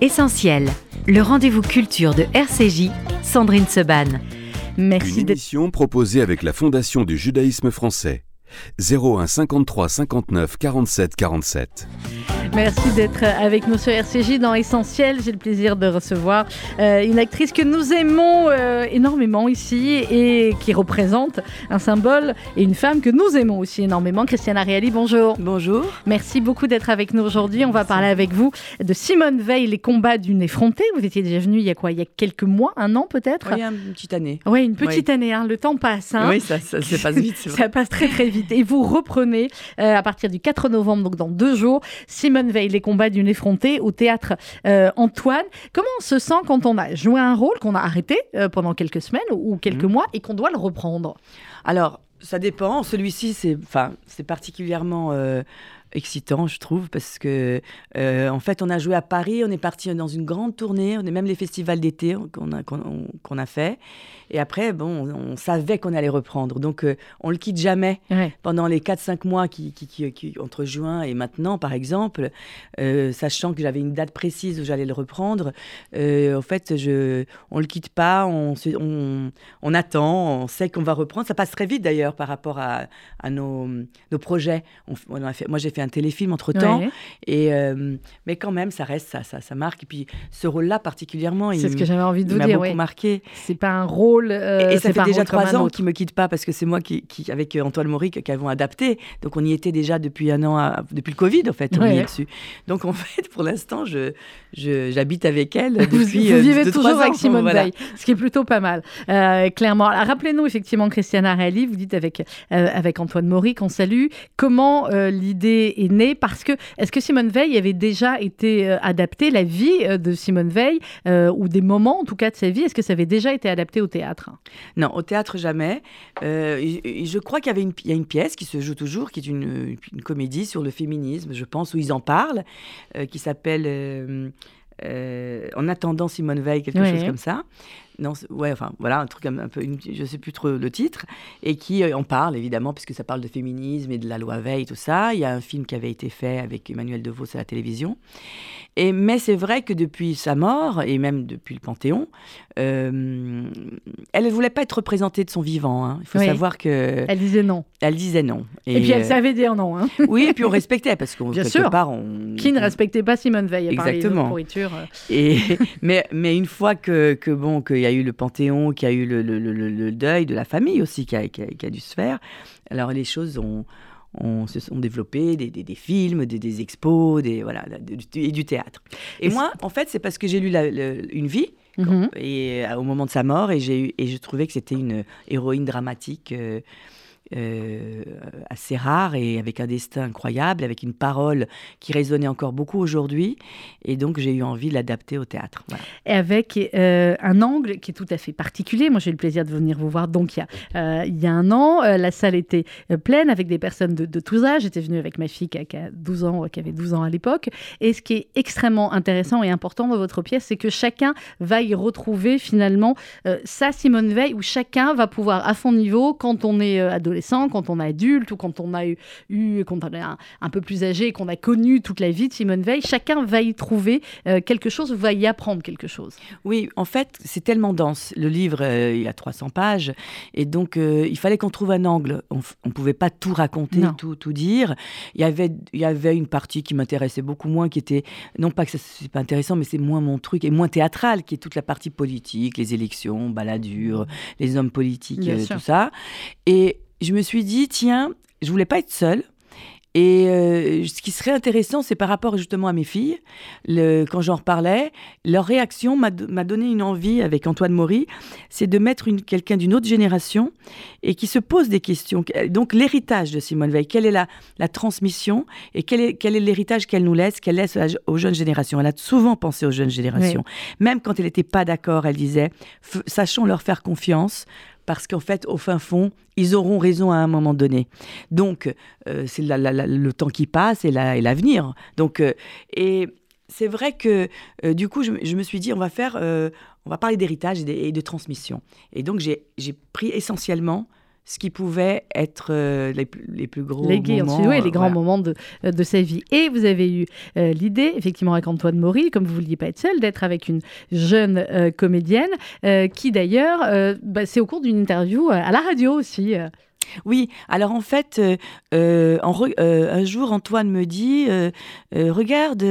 Essentiel, le rendez-vous culture de RCJ, Sandrine Seban. Merci Une émission proposée avec la Fondation du judaïsme français. 01 53 59 47 47. Merci d'être avec nous sur RCJ dans Essentiel. J'ai le plaisir de recevoir euh, une actrice que nous aimons euh, énormément ici et qui représente un symbole et une femme que nous aimons aussi énormément. Christiana Reali, bonjour. Bonjour. Merci beaucoup d'être avec nous aujourd'hui. On va parler avec vous de Simone Veil, les combats d'une effrontée. Vous étiez déjà venue il y a quoi? Il y a quelques mois, un an peut-être? Oui, une petite année. Oui, une petite année. Hein. Le temps passe. Hein. Oui, ça, ça, passe vite. ça passe très très vite. Et vous reprenez euh, à partir du 4 novembre, donc dans deux jours, Simone veille les combats d'une effrontée au théâtre euh, Antoine. Comment on se sent quand on a joué un rôle qu'on a arrêté euh, pendant quelques semaines ou quelques mhm. mois et qu'on doit le reprendre? Alors, ça dépend. Celui-ci, c'est enfin, particulièrement euh, excitant, je trouve, parce que en fait, on a joué à Paris, on est parti dans une grande tournée, on est même les festivals d'été qu'on a, qu'on a fait. Et après, bon, on, savait qu'on allait reprendre. Donc, euh, on le quitte jamais. Pendant les 4-5 mois qui, qui, entre juin et maintenant, par exemple, euh, sachant que j'avais une date précise où j'allais le reprendre, euh, en fait, je, on le quitte pas, on, on, on attend, on sait qu'on va reprendre. Ça passe très vite d'ailleurs par rapport à, à nos, nos, projets. On, a fait, moi, j'ai fait un téléfilm entre-temps. Et, mais quand même, ça reste, ça, ça, ça marque. Et puis, ce rôle-là particulièrement, c'est ce que j'avais envie de vous dire. beaucoup marqué. C'est pas un rôle euh, et, ça fait déjà trois ans qu'il me quitte pas parce que c'est moi qui, avec euh, Antoine Mauric, qui avons adapté. Donc on y était déjà depuis un an, depuis le Covid en fait, on y est dessus. Donc en fait, pour l'instant, je, j'habite avec elle depuis Vous, vous euh, vivez toujours avec Simone Veil, ce qui est plutôt pas mal, clairement. Rappelez-nous effectivement, Christiana Reali, vous dites avec, avec Antoine Mauric, on salue, comment l'idée est née? Parce que, est-ce que Simone Veil avait déjà été adaptée, la vie de Simone Veil, ou des moments en tout cas de sa vie, est-ce que ça avait déjà été adapté au théâtre? Non, au théâtre jamais. Euh, je crois qu'il y avait une, y a une pièce qui se joue toujours, qui est une, comédie sur le féminisme, je pense, où ils en parlent, euh, qui s'appelle euh, En attendant Simone Veil, quelque chose comme ça non, ouais, enfin voilà, un truc un peu, je sais plus trop le titre, et qui en parle évidemment, puisque ça parle de féminisme et de la loi Veil, tout ça. Il y a un film qui avait été fait avec Emmanuel DeVos à la télévision. Et, mais c'est vrai que depuis sa mort, et même depuis le Panthéon, euh, elle ne voulait pas être représentée de son vivant. Hein. Il faut savoir que. Elle disait non. Elle disait non. Et, puis elle euh, savait dire non. Hein. Oui, et puis on respectait, parce qu'on quelque sûr. part. On... Qui ne respectait pas Simone Veil Exactement. pourriture. Euh. Et, mais, mais une fois que, que bon, qu'il y a eu le Panthéon, qu'il y a eu le, le, le, deuil de la famille aussi qui a, qui a dû se faire, alors les choses ont on se sont développés des, des, films, des, des, expos, des, voilà, et du théâtre. Et, moi, en fait, c'est parce que j'ai lu Une vie, mhm. et, euh, au moment de sa mort, et, j'ai, et je trouvais que c'était une héroïne dramatique. Euh, euh, assez rare et avec un destin incroyable, avec une parole qui résonnait encore beaucoup aujourd'hui. Et donc, j'ai eu envie de l'adapter au théâtre. Et avec euh, un angle qui est tout à fait particulier. Moi, j'ai eu le plaisir de venir vous voir donc il y a, euh, y a un an. la salle était pleine avec des personnes de, tous âges. J'étais venue avec ma fille qui a, 12 ans, qui avait 12 ans à l'époque. Et ce qui est extrêmement intéressant et important dans votre pièce, c'est que chacun va y retrouver finalement sa Simone Veil, où chacun va pouvoir, à fond niveau, quand on est adolescent, quand on est adulte ou quand on a eu, quand on est un, peu plus âgé, qu'on a connu toute la vie de Simone Veil, chacun va y trouver euh, quelque chose, va y apprendre quelque chose. Oui, en fait, c'est tellement dense. Le livre, euh, il a 300 pages, et donc euh, il fallait qu'on trouve un angle. On ne pouvait pas tout raconter, tout, tout dire. Il y avait, il y avait une partie qui m'intéressait beaucoup moins, qui était, non pas que c'est pas intéressant, mais c'est moins mon truc, et moins théâtral, qui est toute la partie politique, les élections, baladure, les hommes politiques, tout ça. Et je me suis dit, tiens, je voulais pas être seule. Et euh, ce qui serait intéressant, c'est par rapport justement à mes filles, le, quand j'en reparlais, leur réaction m'a donné une envie avec Antoine Maury, c'est de mettre quelqu'un d'une autre génération et qui se pose des questions. Donc l'héritage de Simone Veil, quelle est la, la transmission et quel est quel est l'héritage qu'elle nous laisse, qu'elle laisse aux jeunes générations. Elle a souvent pensé aux jeunes générations. Même quand elle n'était pas d'accord, elle disait, sachons leur faire confiance, parce qu'en fait, au fin fond, ils auront raison à un moment donné. Donc, euh, c'est le temps qui passe et l'avenir. Donc, euh, et c'est vrai que euh, du coup, je, me suis dit, on va faire, on va parler d'héritage et, de transmission. Et donc, j'ai pris essentiellement ce qui pouvait être euh, les, les, plus gros les moments. oui, les grands moments de, de, sa vie. Et vous avez eu l'idée, effectivement, avec Antoine Maury, comme vous ne vouliez pas être seul, d'être avec une jeune comédienne qui, d'ailleurs, bah, c'est au cours d'une interview à la radio aussi. Oui, alors en fait, euh, euh, euh, un jour, Antoine me dit, regarde,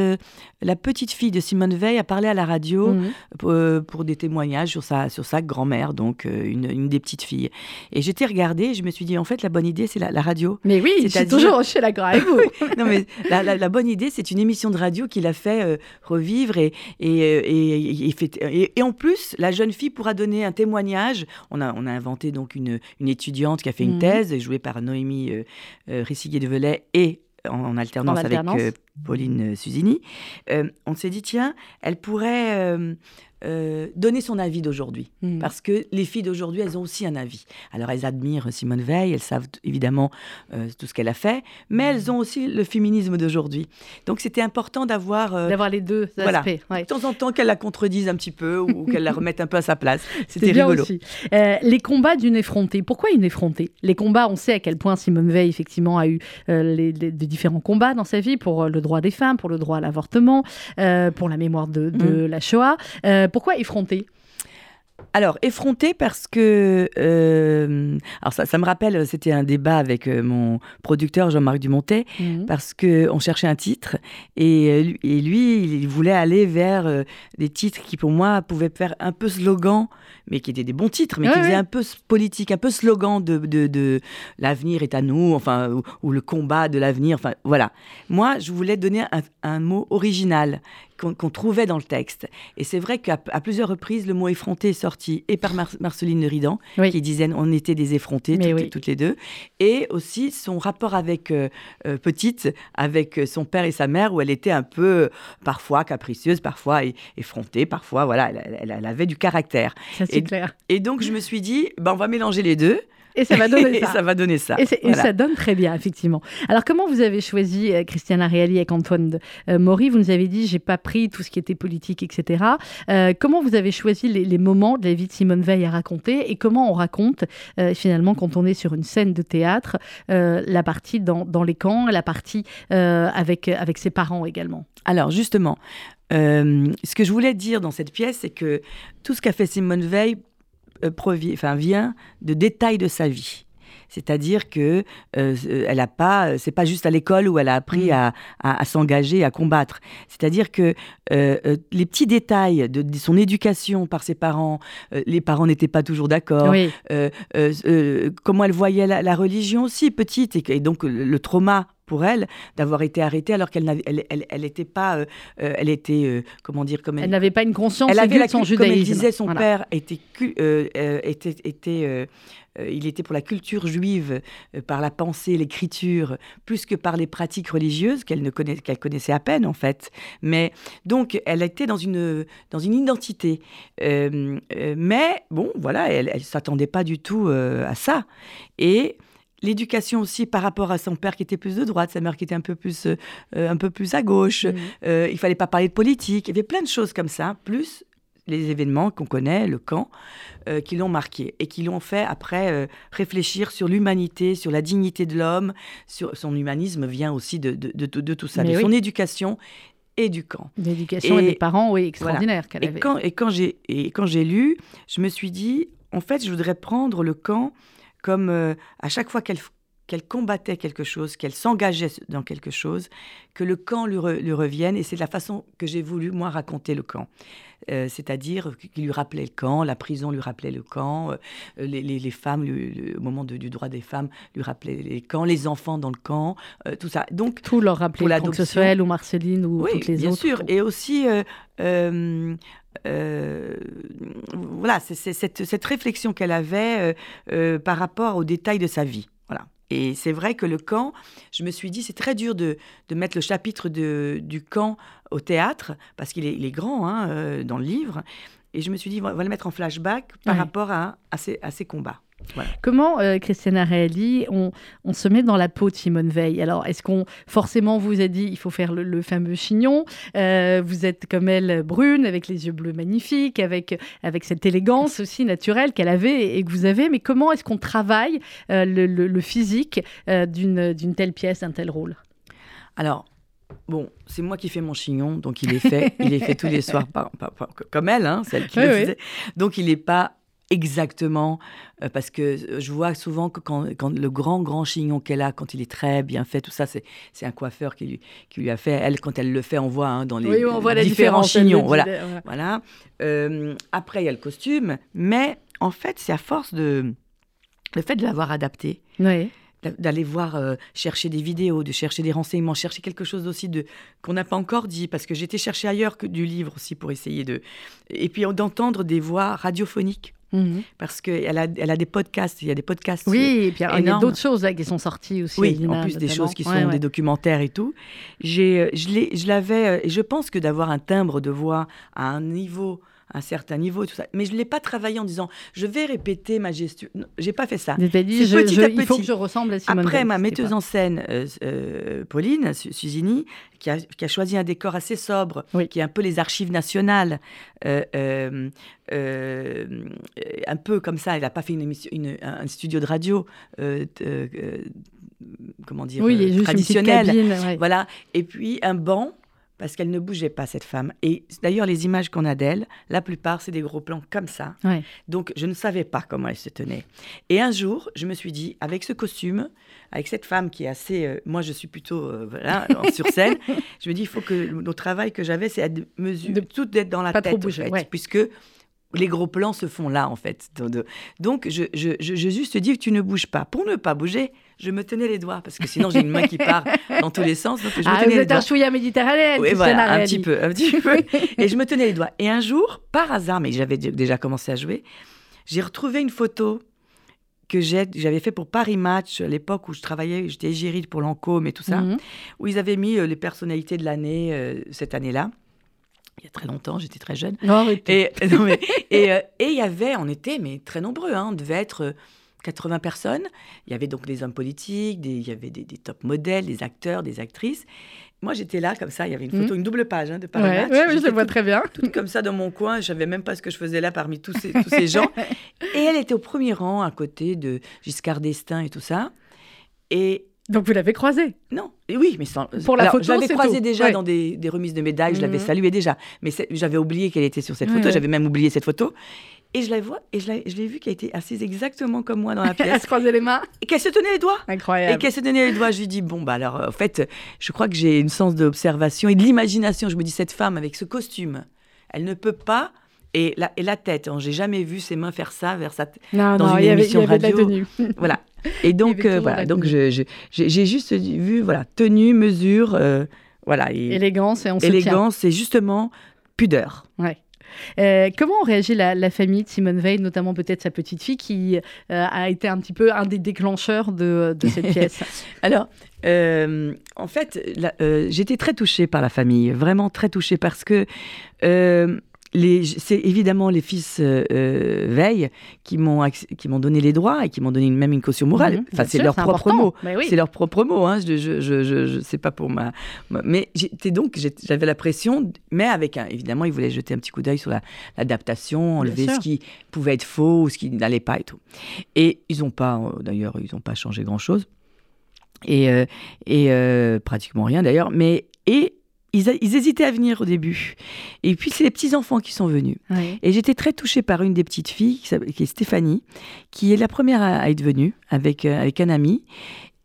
la petite fille de Simone Veil a parlé à la radio mmh. pour, des témoignages sur sa, sur sa grand-mère, donc une, des petites filles. Et j'étais regardée, et je me suis dit, en fait, la bonne idée, c'est la, radio. Mais oui, je suis toujours chez la vous. non, mais la, bonne idée, c'est une émission de radio qui l'a fait revivre et et, et, et, en plus, la jeune fille pourra donner un témoignage. On a, on a inventé donc une, une étudiante qui a fait une thèse jouée par Noémie euh, euh de Velay et en, alternance, avec euh, Pauline Susini. Euh, on s'est dit, tiens, elle pourrait euh, donner son avis d'aujourd'hui. Hmm. Parce que les filles d'aujourd'hui, elles ont aussi un avis. Alors, elles admirent Simone Veil, elles savent évidemment euh, tout ce qu'elle a fait, mais elles ont aussi le féminisme d'aujourd'hui. Donc, c'était important d'avoir... Euh, d'avoir les deux aspects. De temps en temps, qu'elle la contredise un petit peu ou qu'elle la remette un peu à sa place. C'était rigolo. Aussi. les combats d'une effrontée. Pourquoi une effrontée? Les combats, on sait à quel point Simone Veil, effectivement, a eu les, différents combats dans sa vie pour le droit des femmes, pour le droit à l'avortement, pour la mémoire de, de hmm. la Shoah. Pourquoi effronter? Alors, effronté parce que. Euh, alors, ça, ça, me rappelle, c'était un débat avec euh, mon producteur Jean-Marc Dumontet, mhm. parce qu'on cherchait un titre, et, euh, et, lui, il voulait aller vers des titres qui, pour moi, pouvaient faire un peu slogan, mais qui étaient des bons titres, mais qui faisaient un peu politique, un peu slogan de, de, l'avenir est à nous, enfin, ou, le combat de l'avenir, enfin, voilà. Moi, je voulais donner un, un mot original qu'on trouvait dans le texte. Et c'est vrai qu'à plusieurs reprises, le mot effronté est sorti et par Marceline Leridan, qui disait on était des effrontés toutes, les deux, et aussi son rapport avec euh, euh, Petite, avec son père et sa mère, où elle était un peu parfois capricieuse, parfois effrontée, parfois, voilà, elle, avait du caractère. Ça, et, clair. et donc, je me suis dit, ben, on va mélanger les deux. Et ça va donner ça. ça va donner ça. Et, ça donne très bien, effectivement. Alors, comment vous avez choisi euh, Christiane Ariely avec Antoine euh, Maury? Vous nous avez dit, j'ai pas pris tout ce qui était politique, etc. Euh, comment vous avez choisi les, moments de la vie de Simone Veil à raconter? Et comment on raconte, finalement, quand on est sur une scène de théâtre, la partie dans, dans, les camps, la partie avec, avec ses parents également? Alors, justement, ce que je voulais dire dans cette pièce, c'est que tout ce qu'a fait Simone Veil euh, enfin, vient de détails de sa vie. C'est-à-dire que euh, elle a pas, euh, c'est pas juste à l'école où elle a appris mm. à, s'engager, à combattre. C'est-à-dire que les petits détails de, son éducation par ses parents, les parents n'étaient pas toujours d'accord. comment elle voyait la, religion aussi petite et, donc le trauma pour elle d'avoir été arrêtée alors qu'elle n'avait, elle, elle, était pas, euh, euh, elle était, euh, comment dire, comme elle, n'avait pas une conscience elle avait la, de son judaïsme. Comme elle disait, son père était, était, était il était pour la culture juive, par la pensée, l'écriture, plus que par les pratiques religieuses qu'elle ne connaissait, qu'elle connaissait à peine en fait. Mais donc elle était dans une dans une identité. mais bon, voilà, elle, elle s'attendait pas du tout à ça. Et l'éducation aussi par rapport à son père qui était plus de droite, sa mère qui était un peu plus, euh, un peu plus à gauche. Mmh. Euh, il fallait pas parler de politique. Il y avait plein de choses comme ça, plus les événements qu'on connaît, le camp, euh, qui l'ont marqué et qui l'ont fait après réfléchir sur l'humanité, sur la dignité de l'homme, sur son humanisme vient aussi de, de, tout ça, de son éducation et du camp. L'éducation et, des parents, oui, extraordinaire qu'elle avait. Quand, et quand j'ai lu, je me suis dit, en fait, je voudrais prendre le camp comme euh, à chaque fois qu'elle qu'elle combattait quelque chose, qu'elle s'engageait dans quelque chose, que le camp lui, revienne. Et c'est la façon que j'ai voulu, moi, raconter le camp. Euh, c'est-à-dire qu'il lui rappelait le camp, la prison lui rappelait le camp, euh, les, femmes, au moment du droit des femmes, lui rappelaient les camps, les enfants dans le camp, tout ça. Donc, tout leur rappelait, soit elle ou Marceline ou toutes les bien autres. bien sûr. Et aussi, euh, voilà, c'est cette, cette, réflexion qu'elle avait euh, euh, par rapport aux détails de sa vie. Voilà. Et c'est vrai que le camp, je me suis dit, c'est très dur de, de, mettre le chapitre de, du camp au théâtre, parce qu'il est, est, grand hein, dans le livre. Et je me suis dit, on va le mettre en flashback par rapport à, à, ces, à, ces, combats. Comment, euh, Christiana Reali, on, se met dans la peau de Simone Veil? Alors, est-ce qu'on forcément vous a dit il faut faire le, fameux chignon? Euh, Vous êtes comme elle, brune, avec les yeux bleus magnifiques, avec, avec cette élégance aussi naturelle qu'elle avait et que vous avez. Mais comment est-ce qu'on travaille euh, le, physique d'une telle pièce, d'un tel rôle? Alors, Bon, c'est moi qui fais mon chignon, donc il est fait. il est fait tous les soirs, comme elle, hein, celle qui le faisait. Donc il n'est pas exactement, euh, parce que je vois souvent que quand, le grand, grand chignon qu'elle a, quand il est très bien fait, tout ça, c'est, un coiffeur qui lui, qui lui a fait. Elle, quand elle le fait, on voit hein, dans les on voit différents chignons. Voilà. voilà. Euh, après, il y a le costume, mais en fait, c'est à force de. Le fait de l'avoir adapté. d'aller voir, euh, chercher des vidéos, de chercher des renseignements, chercher quelque chose aussi de qu'on n'a pas encore dit, parce que j'étais chercher ailleurs que du livre aussi pour essayer de... Et puis d'entendre des voix radiophoniques Mhm. Parce qu'elle a, elle a des podcasts, il y a des podcasts. Oui, et puis il y a d'autres choses là, qui sont sorties aussi. Oui, en plus des choses qui sont des documentaires et tout. J'ai, euh, je l'avais, euh, et je pense que d'avoir un timbre de voix à un niveau un certain niveau, tout ça. Mais je ne l'ai pas travaillé en disant je vais répéter ma gestion. J'ai pas fait ça. dit, je, petit à petit. Il faut que je ressemble à Simone Après, ma metteuse en scène, euh, euh, Pauline Susini, qui a, qui a, choisi un décor assez sobre, qui est un peu les archives nationales, euh, un peu comme ça. Elle n'a pas fait une émission, une, un studio de radio. comment dire oui, traditionnel voilà et puis un banc parce qu'elle ne bougeait pas, cette femme. Et d'ailleurs, les images qu'on a d'elle, la plupart, c'est des gros plans comme ça. Donc, je ne savais pas comment elle se tenait. Et un jour, je me suis dit, avec ce costume, avec cette femme qui est assez... Euh, moi, je suis plutôt euh, voilà, sur scène. je me dis, il faut que le travail que j'avais, c'est de mesure, de, tout d'être dans la tête, puisque les gros plans se font là, en fait. Donc, je, je, je, je juste dis que tu ne bouges pas. Pour ne pas bouger, je me tenais les doigts parce que sinon j'ai une main qui part dans tous les sens. Donc je me ah, tenais vous êtes un chouïa méditerranéen. Oui, voilà, un petit peu, un petit peu. Et je me tenais les doigts. Et un jour, par hasard, mais j'avais déjà commencé à jouer, j'ai retrouvé une photo que j'avais fait pour Paris Match, à l'époque où je travaillais, j'étais égérie pour Lancôme et tout ça, mhm. où ils avaient mis euh, les personnalités de l'année euh, cette année-là. Il y a très longtemps, j'étais très jeune. Non, et, et, euh, et il y avait, on était mais très nombreux, hein, on devait être 80 personnes. Il y avait donc des hommes politiques, des, il y avait des, top modèles, des acteurs, des actrices. Moi, j'étais là comme ça. Il y avait une photo, mmh. une double page hein, de Paris ouais, Oui, je le vois très bien. Toute comme ça dans mon coin. Je savais même pas ce que je faisais là parmi tous ces, tous ces gens. Et elle était au premier rang à côté de Giscard d'Estaing et tout ça. Et donc vous l'avez croisée Non, et oui, mais sans... pour la photo, je l'avais croisée déjà dans des, des, remises de médailles, je l'avais mmh. saluée déjà, mais j'avais oublié qu'elle était sur cette photo, j'avais même oublié cette photo. Et je la vois, et je l'ai vue qu'elle était assise exactement comme moi dans la pièce. Elle se croisait les mains. Et qu'elle se tenait les doigts. Incroyable. Et qu'elle se tenait les doigts. Je lui dis, bon, bah alors, en fait, je crois que j'ai une sens d'observation et de l'imagination. Je me dis, cette femme avec ce costume, elle ne peut pas. Et la, et la tête, hein, j'ai jamais vu ses mains faire ça vers sa non, dans une émission y avait, radio. tenue. voilà. Et donc, euh, voilà. Donc, j'ai juste vu, voilà, tenue, mesure, euh, voilà. élégance et on Élégance et justement pudeur. Ouais. Euh, comment réagit la, la, famille de Simone Veil, notamment peut-être sa petite fille, qui a été un petit peu un des déclencheurs de, de cette pièce? Alors, en fait, j'étais très touchée par la famille, vraiment très touchée parce que c'est évidemment les fils euh, euh, Veil qui m'ont qui m'ont donné les droits et qui m'ont donné même une caution morale. Mhm, enfin, c'est leur, propre mot. C'est leur propre mot. Hein. Je, je, je, je, sais pas pour ma. Mais j'étais donc j'avais la pression, mais avec un. Évidemment, ils voulaient jeter un petit coup d'œil sur l'adaptation, enlever ce qui pouvait être faux ou ce qui n'allait pas et tout. Et ils n'ont pas, euh, d'ailleurs, ils n'ont pas changé grand chose. Et, et pratiquement rien d'ailleurs. Mais et ils, hésitaient à venir au début. Et puis, c'est les petits-enfants qui sont venus. Et j'étais très touchée par une des petites filles, qui, est Stéphanie, qui est la première à, être venue avec, euh, avec un ami.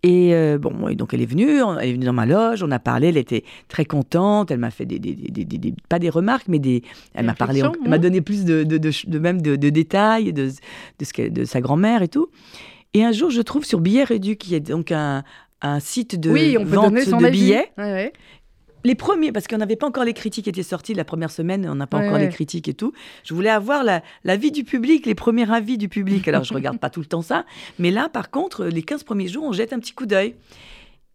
Et euh, bon, donc elle est venue, elle est venue dans ma loge, on a parlé, elle était très contente, elle m'a fait des, des, des, pas des remarques, mais des, elle m'a parlé, elle m'a donné plus de, de, de même de, détails de, de, ce de sa grand-mère et tout. Et un jour, je trouve sur Billet Réduit, qui est donc un, un site de oui, on vente de billets, les premiers, parce qu'on n'avait pas encore les critiques qui étaient sorties la première semaine, on n'a pas encore les critiques et tout. Je voulais avoir l'avis du public, les premiers avis du public. Alors, je regarde pas tout le temps ça. Mais là, par contre, les 15 premiers jours, on jette un petit coup d'œil.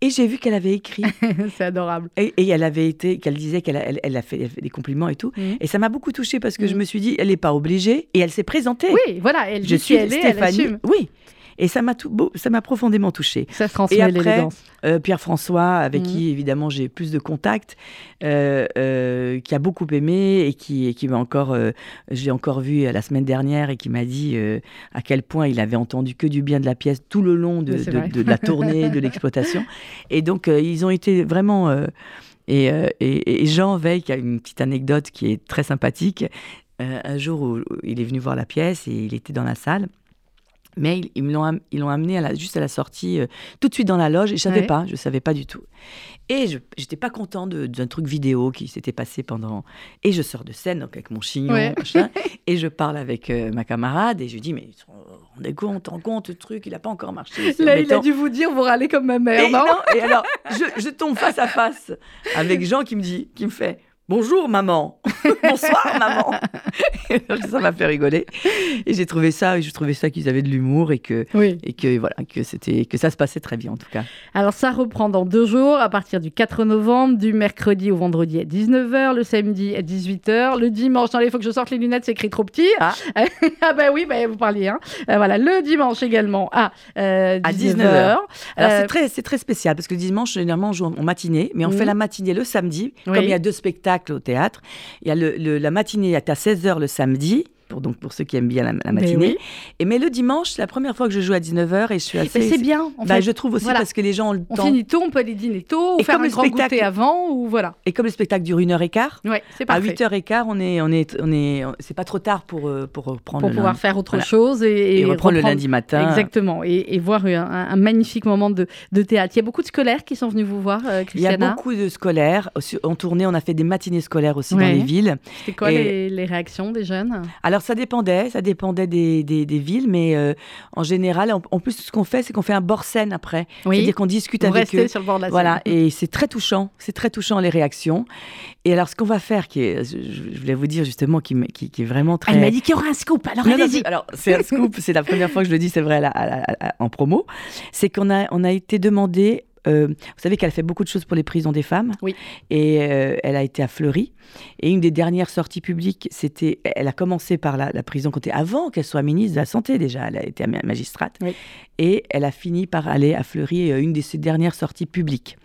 Et j'ai vu qu'elle avait écrit. c'est adorable. Et, elle avait été, qu'elle disait qu'elle a, elle, a fait, des compliments et tout. Mm. Et ça m'a beaucoup touchée parce que je mm. me suis dit, elle n'est pas obligée. Et elle s'est présentée. Oui, voilà, elle je suis elle est, Stéphanie. oui. Et ça m'a ça m'a profondément touchée. Ça se transmet après, euh, Pierre-François, avec mm. qui évidemment j'ai plus de contact, euh, euh, qui a beaucoup aimé et qui, qui m'a encore, j'ai encore vu la semaine dernière et qui m'a dit à quel point il avait entendu que du bien de la pièce tout le long de, de, la tournée, de l'exploitation. Et donc ils ont été vraiment. Et, et, et, Jean Veil, qui a une petite anecdote qui est très sympathique, un jour où il est venu voir la pièce et il était dans la salle. Mais ils, l'ont, ils l'ont amené à la, juste à la sortie, euh, tout de suite dans la loge, et je ne savais pas, je ne savais pas du tout. Et je n'étais pas content d'un truc vidéo qui s'était passé pendant... Et je sors de scène, donc avec mon chignon, machin, et je parle avec euh, ma camarade, et je lui dis, mais on est compte, en compte, le truc, il n'a pas encore marché. Là, il a dû vous dire, vous râlez comme ma mère, et, non, Et alors, je, je tombe face à face avec Jean qui me dit, qui me fait... Bonjour maman, bonsoir maman. ça m'a fait rigoler et j'ai trouvé ça, je trouvais ça qu'ils avaient de l'humour et que et que voilà que c'était que ça se passait très bien en tout cas. Alors ça reprend dans deux jours à partir du 4 novembre, du mercredi au vendredi à 19h, le samedi à 18h, le dimanche. il faut que je sorte les lunettes, c'est écrit trop petit. Ah, ah bah oui, bah, vous parliez. Hein. Euh, voilà, le dimanche également à 19h. Euh, à 19h. Alors c'est euh, très c'est très spécial parce que le dimanche généralement on joue en matinée, mais on fait la matinée le samedi comme il y a deux spectacles au théâtre. Il y a le, la matinée est à 16h le samedi pour, donc pour ceux qui aiment bien la, matinée. Et mais le dimanche, c'est la première fois que je joue à 19h et je suis assez. c'est bien. En bah, Je trouve aussi parce que les gens ont le on temps. On finit tôt, on peut aller dîner tôt, ou et faire comme un grand spectacle... goûter avant, ou voilà. Et comme le spectacle dure une heure et quart, ouais, c'est parfait. À 8h15, on est, on est, on est, c'est pas trop tard pour euh, pour reprendre. Pour pouvoir faire autre chose et, et, reprendre, le lundi matin. Exactement, et, voir un, magnifique moment de, de, théâtre. Il y a beaucoup de scolaires qui sont venus vous voir, euh, Christiana. Il y a beaucoup de scolaires. En tournée, on a fait des matinées scolaires aussi dans les villes. C'était quoi les, les réactions des jeunes? Alors ça dépendait ça dépendait des, des, villes, mais euh, en général, en, plus, ce qu'on fait, c'est qu'on fait un bord scène après. C'est-à-dire qu'on discute avec eux. sur le bord de la Voilà, et c'est très touchant. C'est très touchant les réactions. Et alors, ce qu'on va faire, qui est, je, voulais vous dire justement, qui, qui, qui est vraiment très. Elle m'a dit qu'il y aura un scoop. Alors allez-y. Alors c'est un scoop. c'est la première fois que je le dis, c'est vrai, en promo. C'est qu'on a, on a été demandé euh, vous savez qu'elle fait beaucoup de choses pour les prisons des femmes. Oui. Et euh, elle a été à Fleury. Et une des dernières sorties publiques, c'était. Elle a commencé par la, prison côté avant qu'elle soit ministre de la Santé déjà. Elle a été magistrate. Et elle a fini par aller à Fleury, euh, une de ses dernières sorties publiques.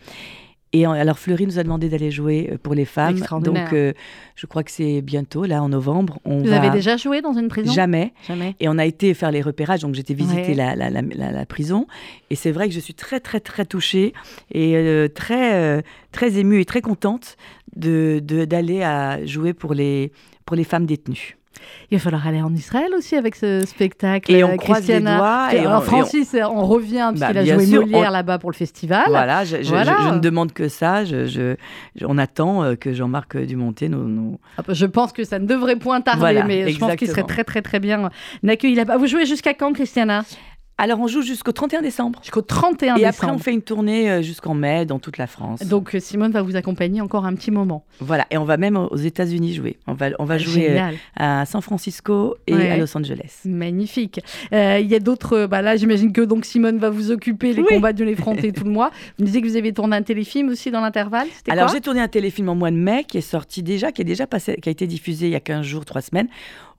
Et alors Fleury nous a demandé d'aller jouer euh, pour les femmes. Donc euh, je crois que c'est bientôt, là en novembre. On Vous avez déjà joué dans une prison? Jamais. Jamais. Et on a été faire les repérages, donc j'étais visiter la, la, la, prison. Et c'est vrai que je suis très très très touchée et euh, très très émue et très contente de d'aller à jouer pour les pour les femmes détenues. Il va falloir aller en Israël aussi avec ce spectacle. Et on croise les doigts. Et en Francis, on, revient, puisqu'il bah, a joué Molière là-bas pour le festival. Voilà, je, ne demande que ça. Je, on attend euh, que Jean-Marc Dumonté nous... Ah, bah, je pense que ça ne devrait point tarder, mais je pense qu'il serait très très très bien accueilli là-bas. Vous jouez jusqu'à quand, Christiana? Alors, on joue jusqu'au 31 décembre. Jusqu'au 31 décembre. Et après, on fait une tournée euh, jusqu'en mai dans toute la France. Donc, euh, Simone va vous accompagner encore un petit moment. Voilà. Et on va même aux États-Unis jouer. On va, on va jouer euh, à San Francisco et à Los Angeles. Magnifique. Il y a d'autres. Bah là, j'imagine que donc Simone va vous occuper les combats de l'effronté tout le mois. Vous me disiez que vous avez tourné un téléfilm aussi dans l'intervalle. Alors, j'ai tourné un téléfilm en mois de mai qui est sorti déjà, qui est déjà passé, qui a été diffusé il y a 15 jours, 3 semaines.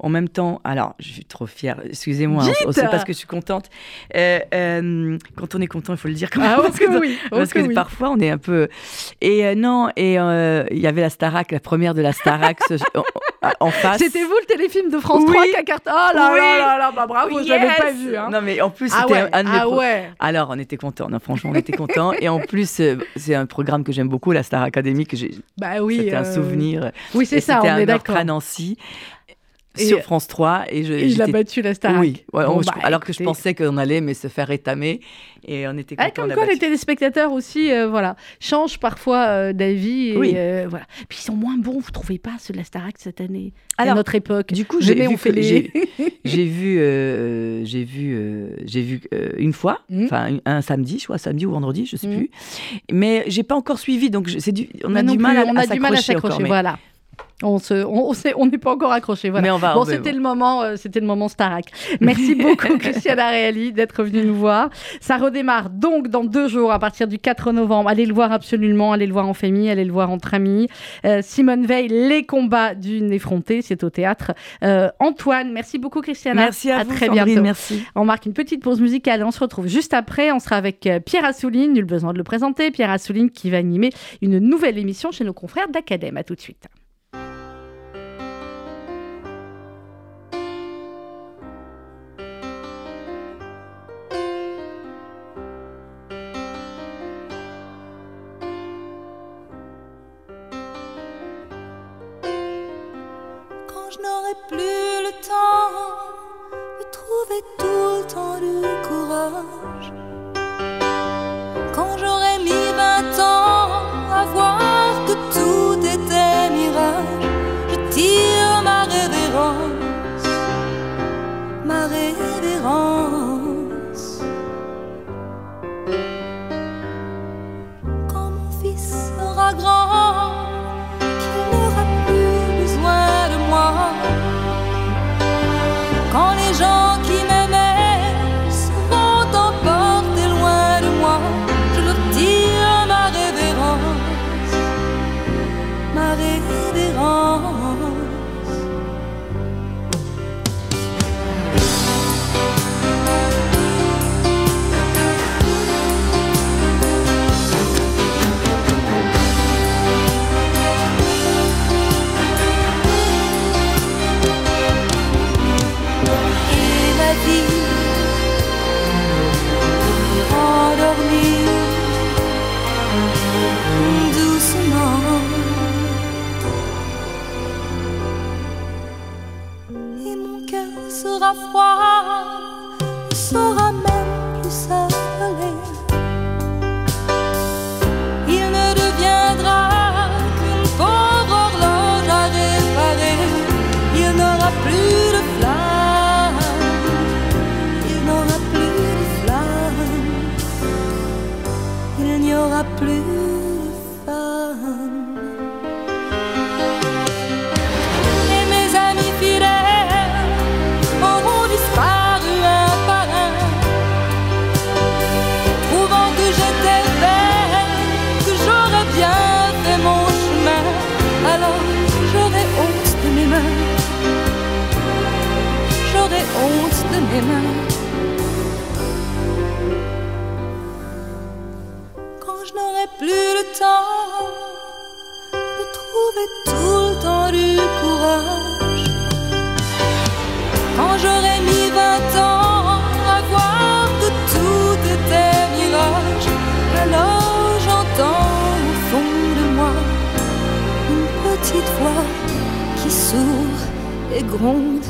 En même temps, alors, je suis trop fière. Excusez-moi, hein, c'est parce que je suis contente. Euh, quand on est content, il faut le dire quand même. Ah, parce que, oui, parce que parfois, on est un peu. Et euh, non, et euh, il y avait la Starac, la première de la Starac en, face. C'était vous le téléfilm de France 3 qui a cartonné Oh là là là là, bah bravo, je l'avais pas vu. Hein. Non, mais en plus, ah c'était un, de mes. Ah ouais. Alors, on était contents. Non, franchement, on était contents. et en plus, c'est un programme que j'aime beaucoup, la Star Academy, que j'ai. Bah oui. C'était un souvenir. Oui, c'est ça, on est d'accord. à Nancy sur France 3 et je il a battu la star oui bah, alors que je pensais qu'on allait mais se faire étamer et on était ah, comme quoi les téléspectateurs aussi euh, voilà changent parfois euh, d'avis oui. Euh, voilà. Puis ils sont moins bons vous trouvez pas ceux de la Starac cette année alors, à notre époque? du coup j'ai vu j'ai vu j'ai vu j'ai vu une fois hmm. enfin un, samedi je crois samedi ou vendredi je sais hmm. plus. Mais j'ai pas encore suivi donc c'est du on a du mal à, on a du mal à s'accrocher voilà On se, on, on n'est pas encore accroché. Voilà. Mais on va. Bon, c'était le moment, euh, c'était le moment Starac. Merci beaucoup, Christiana Reali, d'être venue nous voir. Ça redémarre donc dans deux jours, à partir du 4 novembre. Allez le voir absolument, allez le voir en famille, allez le voir entre amis. Euh, Simone Veil, les combats d'une effrontée, c'est au théâtre. Euh, Antoine, merci beaucoup, Christiana. Merci à, très bientôt. Merci. On marque une petite pause musicale. On se retrouve juste après. On sera avec Pierre Assouline, nul besoin de le présenter. Pierre Assouline qui va animer une nouvelle émission chez nos confrères d'Acadème. À tout de suite. Sourd et gronde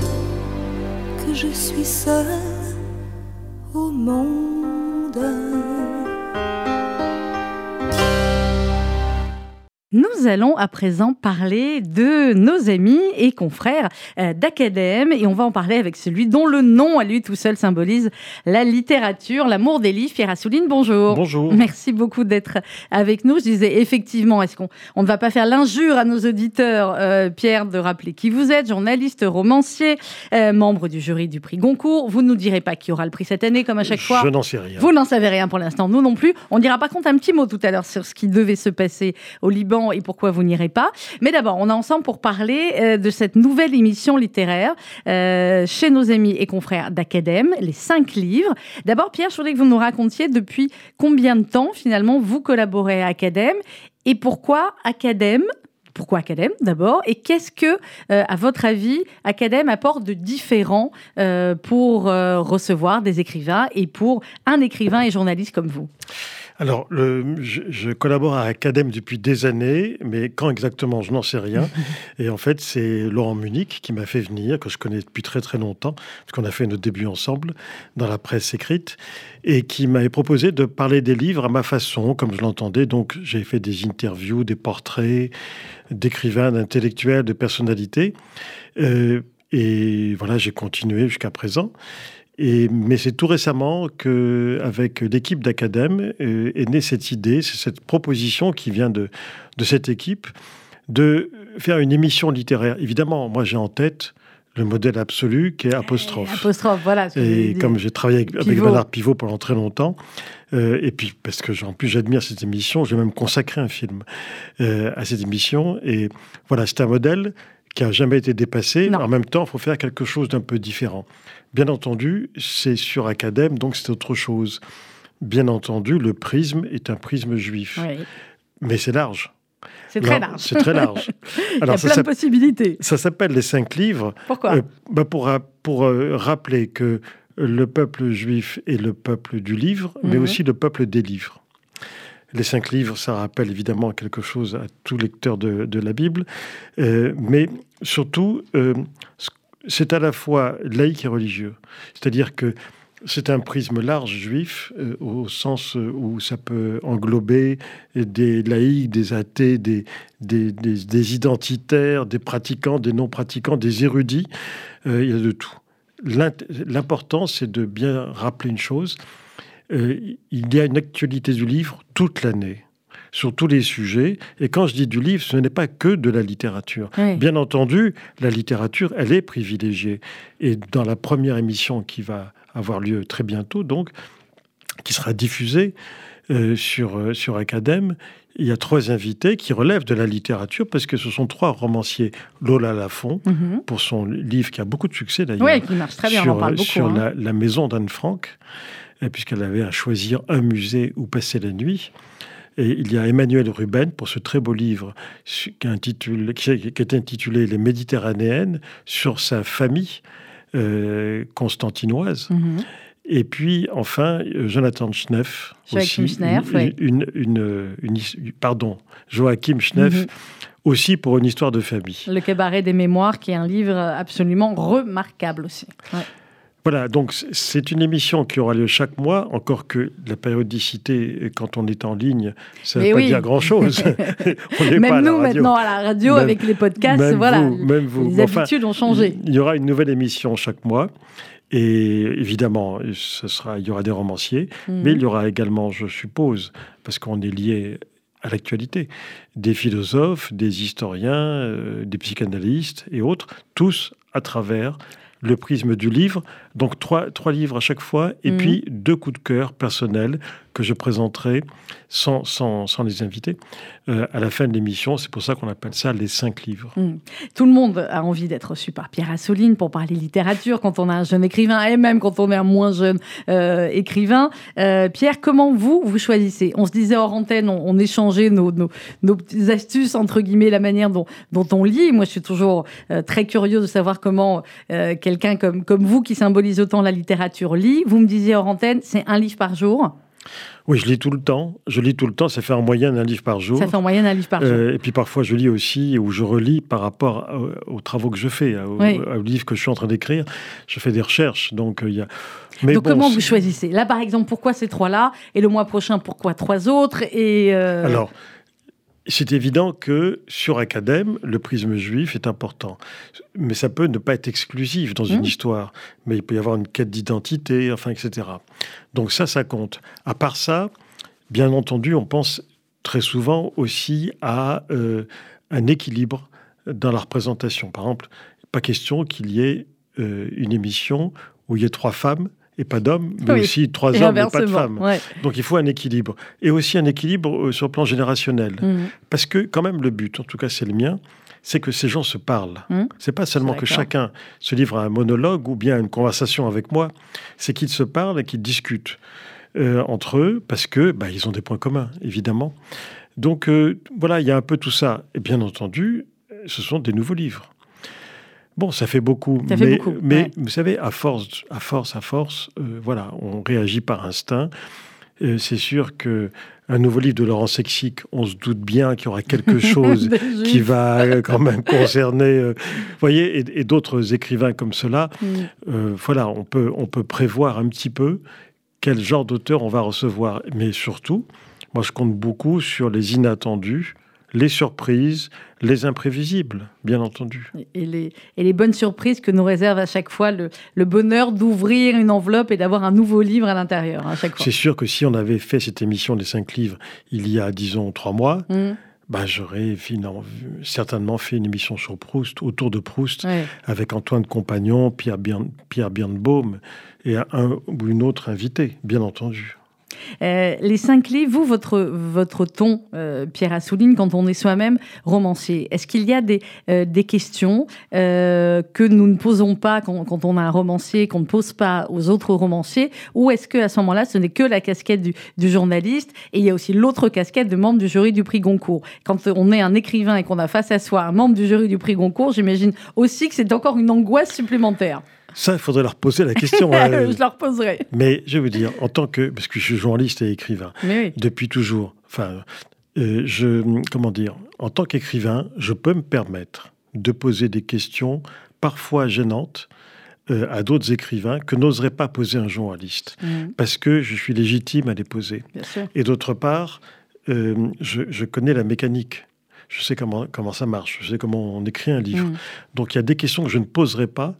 que je suis seule Nous allons à présent parler de nos amis et confrères euh, d'Acadème et on va en parler avec celui dont le nom à lui tout seul symbolise la littérature, l'amour des livres. Pierre Assouline, bonjour. Bonjour. Merci beaucoup d'être avec nous. Je disais effectivement, est-ce qu'on on ne va pas faire l'injure à nos auditeurs, euh, Pierre, de rappeler qui vous êtes, journaliste, romancier, euh, membre du jury du prix Goncourt. Vous ne nous direz pas qui aura le prix cette année, comme à chaque fois. Je n'en sais rien. Vous n'en savez rien pour l'instant, nous non plus. On dira par contre un petit mot tout à l'heure sur ce qui devait se passer au Liban et pourquoi vous n'irez pas. Mais d'abord, on est ensemble pour parler euh, de cette nouvelle émission littéraire euh, chez nos amis et confrères d'Acadème, les cinq livres. D'abord, Pierre, je voudrais que vous nous racontiez depuis combien de temps finalement vous collaborez à Acadème et pourquoi Acadème pourquoi Acadème d'abord Et qu'est-ce que, euh, à votre avis, Acadème apporte de différent pour recevoir des écrivains et pour un écrivain et journaliste comme vous? Alors, le, je, je collabore à Acadème depuis des années, mais quand exactement, je n'en sais rien. Et en fait, c'est Laurent Munich qui m'a fait venir, que je connais depuis très très longtemps, parce qu'on a fait notre début ensemble dans la presse écrite, et qui m'avait proposé de parler des livres à ma façon, comme je l'entendais. Donc, j'ai fait des interviews, des portraits d'écrivains, d'intellectuels, de personnalités. Euh, et voilà, j'ai continué jusqu'à présent. Et, mais c'est tout récemment que, avec l'équipe d'Acadème, euh, est née cette idée, cette proposition qui vient de, de cette équipe de faire une émission littéraire, évidemment, moi j'ai en tête le modèle absolu qui est apostrophe. apostrophe, voilà. Et comme j'ai travaillé avec, avec, Bernard Pivot pendant très longtemps, euh, et puis parce que en plus j'admire cette émission, j'ai même consacré un film euh, à cette émission. Et voilà, c'est un modèle qui a jamais été dépassé. En même temps, il faut faire quelque chose d'un peu différent. Bien entendu, c'est sur Acadème, donc c'est autre chose. Bien entendu, le prisme est un prisme juif. Mais c'est large. C'est très large. C'est très large. Alors, Il y a plein de possibilités. Ça s'appelle les cinq livres. Pourquoi euh, bah Pour, pour euh, rappeler que le peuple juif est le peuple du livre, mais mhm. aussi le peuple des livres. Les cinq livres, ça rappelle évidemment quelque chose à tout lecteur de, la Bible, euh, mais surtout, c'est à la fois laïque et religieux. C'est-à-dire que c'est un prisme large juif, euh, au sens euh, où ça peut englober des laïcs, des athées, des, des, identitaires, des pratiquants, des non-pratiquants, des érudits. Euh, il y a de tout. L'important, c'est de bien rappeler une chose. Il y a une actualité du livre toute l'année sur tous les sujets. Et quand je dis du livre, ce n'est pas que de la littérature. Bien entendu, la littérature, elle est privilégiée. Et dans la première émission qui va avoir lieu très bientôt, donc, qui sera diffusée euh, sur, euh, sur Acadème. Il y a trois invités qui relèvent de la littérature parce que ce sont trois romanciers. Lola Lafont, mhm. pour son livre qui a beaucoup de succès d'ailleurs. Oui, qui marche très bien, sur, on en parle beaucoup. Sur hein. la, maison d'Anne Frank, puisqu'elle avait à choisir un musée où passer la nuit. Et il y a Emmanuel Ruben pour ce très beau livre qui, est intitulé Les Méditerranéennes sur sa famille euh, constantinoise. Mhm. Et puis, enfin, Jonathan Schneff. Joachim Schneff, une, une, pardon, Joachim Schneff, mhm. aussi pour une histoire de famille. Le cabaret des mémoires, qui est un livre absolument remarquable aussi. Voilà, donc c'est une émission qui aura lieu chaque mois, encore que la périodicité, quand on est en ligne, ça ne veut pas dire grand-chose. même nous, maintenant, à la radio, avec les podcasts, voilà, même vous. les habitudes ont changé. Il y aura une nouvelle émission chaque mois. Et évidemment, ce sera, il y aura des romanciers, mhm. mais il y aura également, je suppose, parce qu'on est lié à l'actualité, des philosophes, des historiens, euh, des psychanalystes et autres, tous à travers le prisme du livre. Donc trois, trois livres à chaque fois, et mhm. puis deux coups de cœur personnels que je présenterai sans, sans, sans les inviter euh, à la fin de l'émission. C'est pour ça qu'on appelle ça les cinq livres. Mhm. Tout le monde a envie d'être reçu par Pierre Assouline pour parler littérature quand on a un jeune écrivain et même quand on est un moins jeune euh, écrivain. Euh, Pierre, comment vous, vous choisissez? On se disait hors antenne, on, échangeait nos, nos, nos, petites astuces, entre guillemets, la manière dont, dont on lit. Moi, je suis toujours très curieux de savoir comment quelqu'un comme, comme vous qui symbolise autant la littérature lit. Vous me disiez hors antenne, c'est un livre par jour. Oui, je lis tout le temps. Je lis tout le temps. Ça fait en moyenne un livre par jour. Ça fait en moyenne un livre par jour. Euh, et puis parfois, je lis aussi ou je relis par rapport aux travaux que je fais, aux, livres que je suis en train d'écrire. Je fais des recherches. Donc, euh, il y a. Mais donc, comment vous choisissez? Là, par exemple, pourquoi ces trois-là? Et le mois prochain, pourquoi trois autres? Et euh, Alors, c'est évident que sur Acadème, le prisme juif est important. Mais ça peut ne pas être exclusif dans une mmh. histoire. Mais il peut y avoir une quête d'identité, enfin, etc. Donc ça, ça compte. À part ça, bien entendu, on pense très souvent aussi à euh, un équilibre dans la représentation. Par exemple, pas question qu'il y ait euh, une émission où il y ait trois femmes et pas d'hommes, mais aussi trois hommes et pas de femmes. Donc il faut un équilibre. Et aussi un équilibre euh, sur le plan générationnel. Mmh. Parce que quand même le but, en tout cas c'est le mien, c'est que ces gens se parlent. Ce mmh. C'est pas seulement que chacun se livre à un monologue ou bien à une conversation avec moi, c'est qu'ils se parlent et qu'ils discutent euh, entre eux parce que bah, ils ont des points communs, évidemment. Donc euh, voilà, il y a un peu tout ça. Et bien entendu, ce sont des nouveaux livres. Bon, ça fait beaucoup, mais, vous savez, à force, à force, à force, euh, voilà, on réagit par instinct. Euh, c'est sûr que un nouveau livre de Laurent Sexic, on se doute bien qu'il y aura quelque chose qui va euh, quand même concerner, vous voyez, et, d'autres écrivains comme cela. Mm. voilà, on peut, on peut prévoir un petit peu quel genre d'auteur on va recevoir, mais surtout, moi, je compte beaucoup sur les inattendus les surprises, les imprévisibles, bien entendu. Et les, et les bonnes surprises que nous réserve à chaque fois le, bonheur d'ouvrir une enveloppe et d'avoir un nouveau livre à l'intérieur, à chaque fois. C'est sûr que si on avait fait cette émission des cinq livres il y a, disons, trois mois, mmh. bah, j'aurais certainement fait une émission sur Proust, autour de Proust, avec Antoine Compagnon, Pierre, Pierre Birnbaum et un ou une autre invitée, bien entendu. Euh, les cinq livres, vous, votre, votre ton, euh, Pierre Assouline, quand on est soi-même romancier, est-ce qu'il y a des, euh, des questions que nous ne posons pas quand, quand on a un romancier, qu'on ne pose pas aux autres romanciers Ou est-ce qu'à ce, moment-là, ce n'est que la casquette du, du, journaliste et il y a aussi l'autre casquette de membre du jury du prix Goncourt? Quand on est un écrivain et qu'on a face à soi un membre du jury du prix Goncourt, j'imagine aussi que c'est encore une angoisse supplémentaire. Ça, il faudrait leur poser la question. Euh, je leur poserai. Mais je veux dire, en tant que. Parce que je suis journaliste et écrivain. Depuis toujours. Enfin, euh, je. Comment dire En tant qu'écrivain, je peux me permettre de poser des questions parfois gênantes euh, à d'autres écrivains que n'oserait pas poser un journaliste. Mmh. Parce que je suis légitime à les poser. Et d'autre part, je, je, connais la mécanique. Je sais comment, comment ça marche. Je sais comment on écrit un livre. Mmh. Donc il y a des questions que je ne poserai pas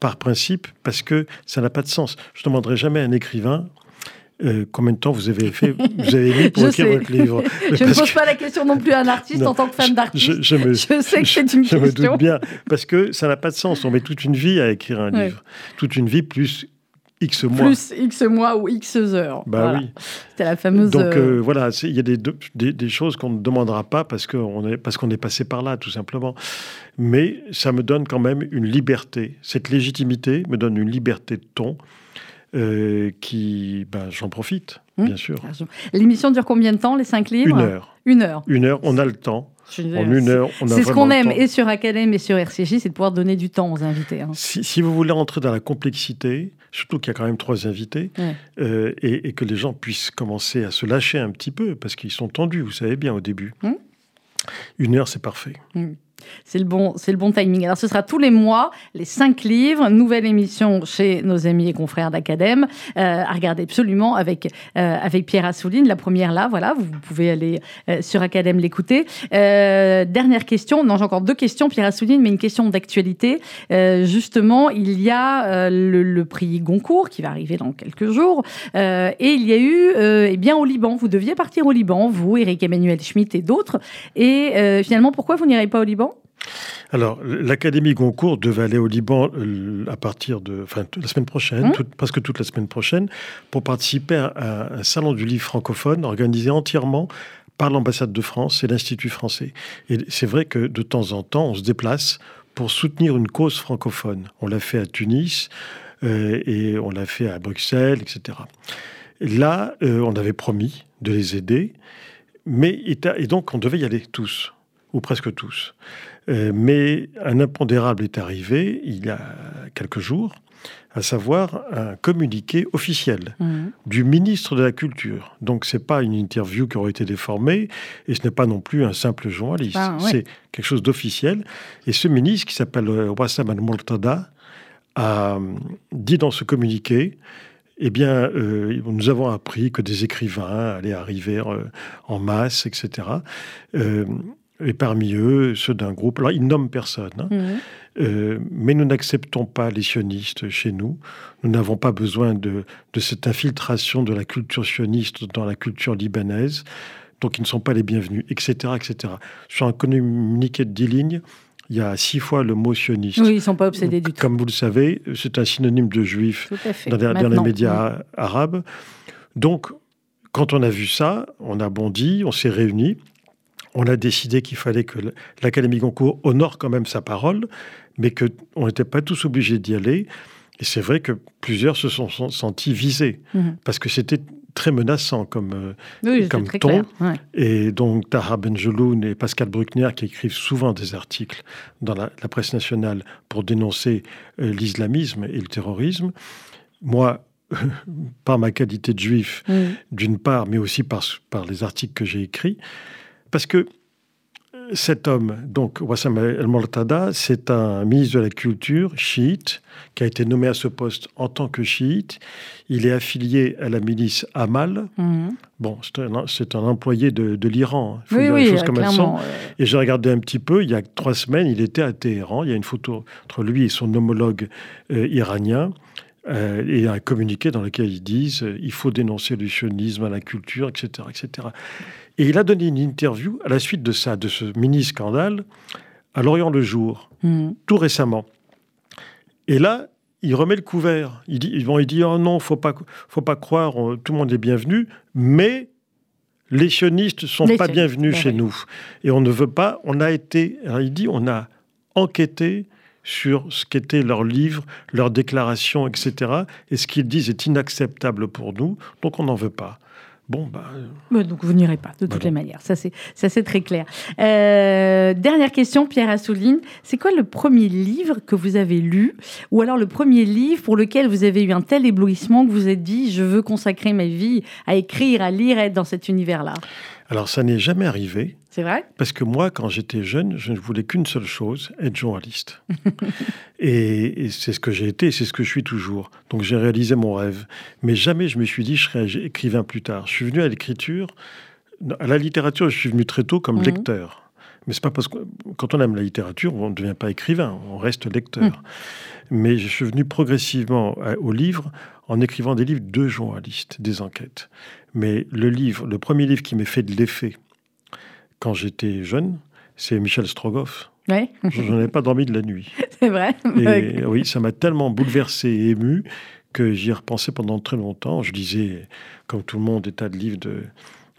par principe, parce que ça n'a pas de sens. Je ne demanderai jamais à un écrivain euh, combien de temps vous avez fait, vous avez mis pour écrire votre livre Je ne pose pas la question non plus à un artiste en tant que fan d'artiste. Je, je, sais que c'est une question. Je me doute bien, parce que ça n'a pas de sens. On met toute une vie à écrire un livre, toute une vie plus X mois. Plus X mois ou X heures. Bah oui. C'était la fameuse. Donc euh, euh, voilà, il y a des, des, des choses qu'on ne demandera pas parce qu'on est, parce qu'on est passé par là, tout simplement. Mais ça me donne quand même une liberté. Cette légitimité me donne une liberté de ton euh, qui, ben, j'en profite, mmh. bien sûr. L'émission dure combien de temps, les cinq livres? Une heure. Une heure. Une heure, on a le temps. En une heure, on a C'est ce qu'on aime, et sur Academ et sur RCJ, c'est de pouvoir donner du temps aux invités. Hein. Si, si, vous voulez entrer dans la complexité, surtout qu'il y a quand même trois invités, euh, et, que les gens puissent commencer à se lâcher un petit peu, parce qu'ils sont tendus, vous savez bien, au début. Hum. Une heure, c'est parfait. Hum. C'est le, bon, c'est le bon timing. Alors, ce sera tous les mois, les cinq livres, nouvelle émission chez nos amis et confrères d'Acadème, euh, à regarder absolument avec, euh, avec Pierre Assouline. La première là, voilà, vous pouvez aller euh, sur Acadème l'écouter. dernière question, non, j'ai encore deux questions, Pierre Assouline, mais une question d'actualité. justement, il y a le, prix Goncourt qui va arriver dans quelques jours, et il y a eu, eh bien, au Liban, vous deviez partir au Liban, vous, Eric Emmanuel Schmitt et d'autres, et finalement, pourquoi vous n'irez pas au Liban? Alors, l'Académie Goncourt devait aller au Liban euh, à partir de enfin, la semaine prochaine, mmh. presque toute la semaine prochaine, pour participer à, un salon du livre francophone organisé entièrement par l'ambassade de France et l'Institut français. Et c'est vrai que de temps en temps, on se déplace pour soutenir une cause francophone. On l'a fait à Tunis euh, et on l'a fait à Bruxelles, etc. Là, euh, on avait promis de les aider, mais et donc on devait y aller tous ou presque tous. Euh, mais un impondérable est arrivé il y a quelques jours, à savoir un communiqué officiel mmh. du ministre de la Culture. Donc c'est pas une interview qui aurait été déformée et ce n'est pas non plus un simple journaliste. Ah, c'est quelque chose d'officiel. Et ce ministre qui s'appelle euh, Wassam al-Murtada a euh, dit dans ce communiqué eh bien, nous avons appris que des écrivains allaient arriver en masse, etc et parmi eux ceux d'un groupe. Alors, ils nomment personne, hein. mhm. euh, mais nous n'acceptons pas les sionistes chez nous. Nous n'avons pas besoin de, de, cette infiltration de la culture sioniste dans la culture libanaise, donc ils ne sont pas les bienvenus, etc. etc. Sur un communiqué de dix lignes, il y a six fois le mot sioniste. Oui, ils ne sont pas obsédés du tout. Comme vous le savez, c'est un synonyme de juif dans, dans, les médias arabes. Donc, quand on a vu ça, on a bondi, on s'est réunis on a décidé qu'il fallait que l'Académie Goncourt honore quand même sa parole, mais qu'on n'était pas tous obligés d'y aller. Et c'est vrai que plusieurs se sont sentis visés, mhm. parce que c'était très menaçant comme, euh, comme ton. Et donc, Tahar Benjeloun et Pascal Bruckner, qui écrivent souvent des articles dans la, presse nationale pour dénoncer euh, l'islamisme et le terrorisme. Moi, par ma qualité de juif, d'une part, mais aussi par, par les articles que j'ai écrits, parce que cet homme, donc Wassam el-Mortada, c'est un ministre de la Culture chiite qui a été nommé à ce poste en tant que chiite. Il est affilié à la milice Amal. Mhm. Bon, c'est un, employé de, l'Iran. Il faut dire les choses comme elles sont. Et j'ai regardé un petit peu, il y a trois semaines, il était à Téhéran. Il y a une photo entre lui et son homologue euh, iranien. Euh, et un communiqué dans lequel ils disent euh, il faut dénoncer le sionisme à la culture, etc., etc. Et il a donné une interview à la suite de ça, de ce mini scandale, à Lorient le Jour, hmm. tout récemment. Et là, il remet le couvert. Il dit, bon, il dit oh non, faut pas, faut pas croire, tout le monde est bienvenu, mais les sionistes sont pas bienvenus ben chez nous. Et on ne veut pas. On a été, il dit, on a enquêté sur ce qu'étaient leurs livres, leurs déclarations, etc. Et ce qu'ils disent est inacceptable pour nous, donc on n'en veut pas. Bon, bah, euh, donc vous n'irez pas, de toutes les manières. Ça, c'est très clair. Euh, dernière question, Pierre Assouline. C'est quoi le premier livre que vous avez lu? Ou alors le premier livre pour lequel vous avez eu un tel éblouissement que vous êtes dit je veux consacrer ma vie à écrire, à lire, à être dans cet univers-là? Alors, ça n'est jamais arrivé. C'est vrai? Parce que moi, quand j'étais jeune, je ne voulais qu'une seule chose, être journaliste. et, c'est ce que j'ai été, c'est ce que je suis toujours. Donc j'ai réalisé mon rêve. Mais jamais je me suis dit, je serais écrivain plus tard. Je suis venu à l'écriture, à la littérature, je suis venu très tôt comme mhm. lecteur. Mais c'est pas parce que quand on aime la littérature, on ne devient pas écrivain, on reste lecteur. Mhm. Mais je suis venu progressivement au livre en écrivant des livres de journalistes, des enquêtes. Mais le livre, le premier livre qui m'est fait de l'effet, quand j'étais jeune, c'est Michel Strogoff. Ouais. Je n'en ai pas dormi de la nuit. C'est vrai. Et, oui, ça m'a tellement bouleversé et ému que j'y ai repensé pendant très longtemps. Je lisais, comme tout le monde, des tas de livres de,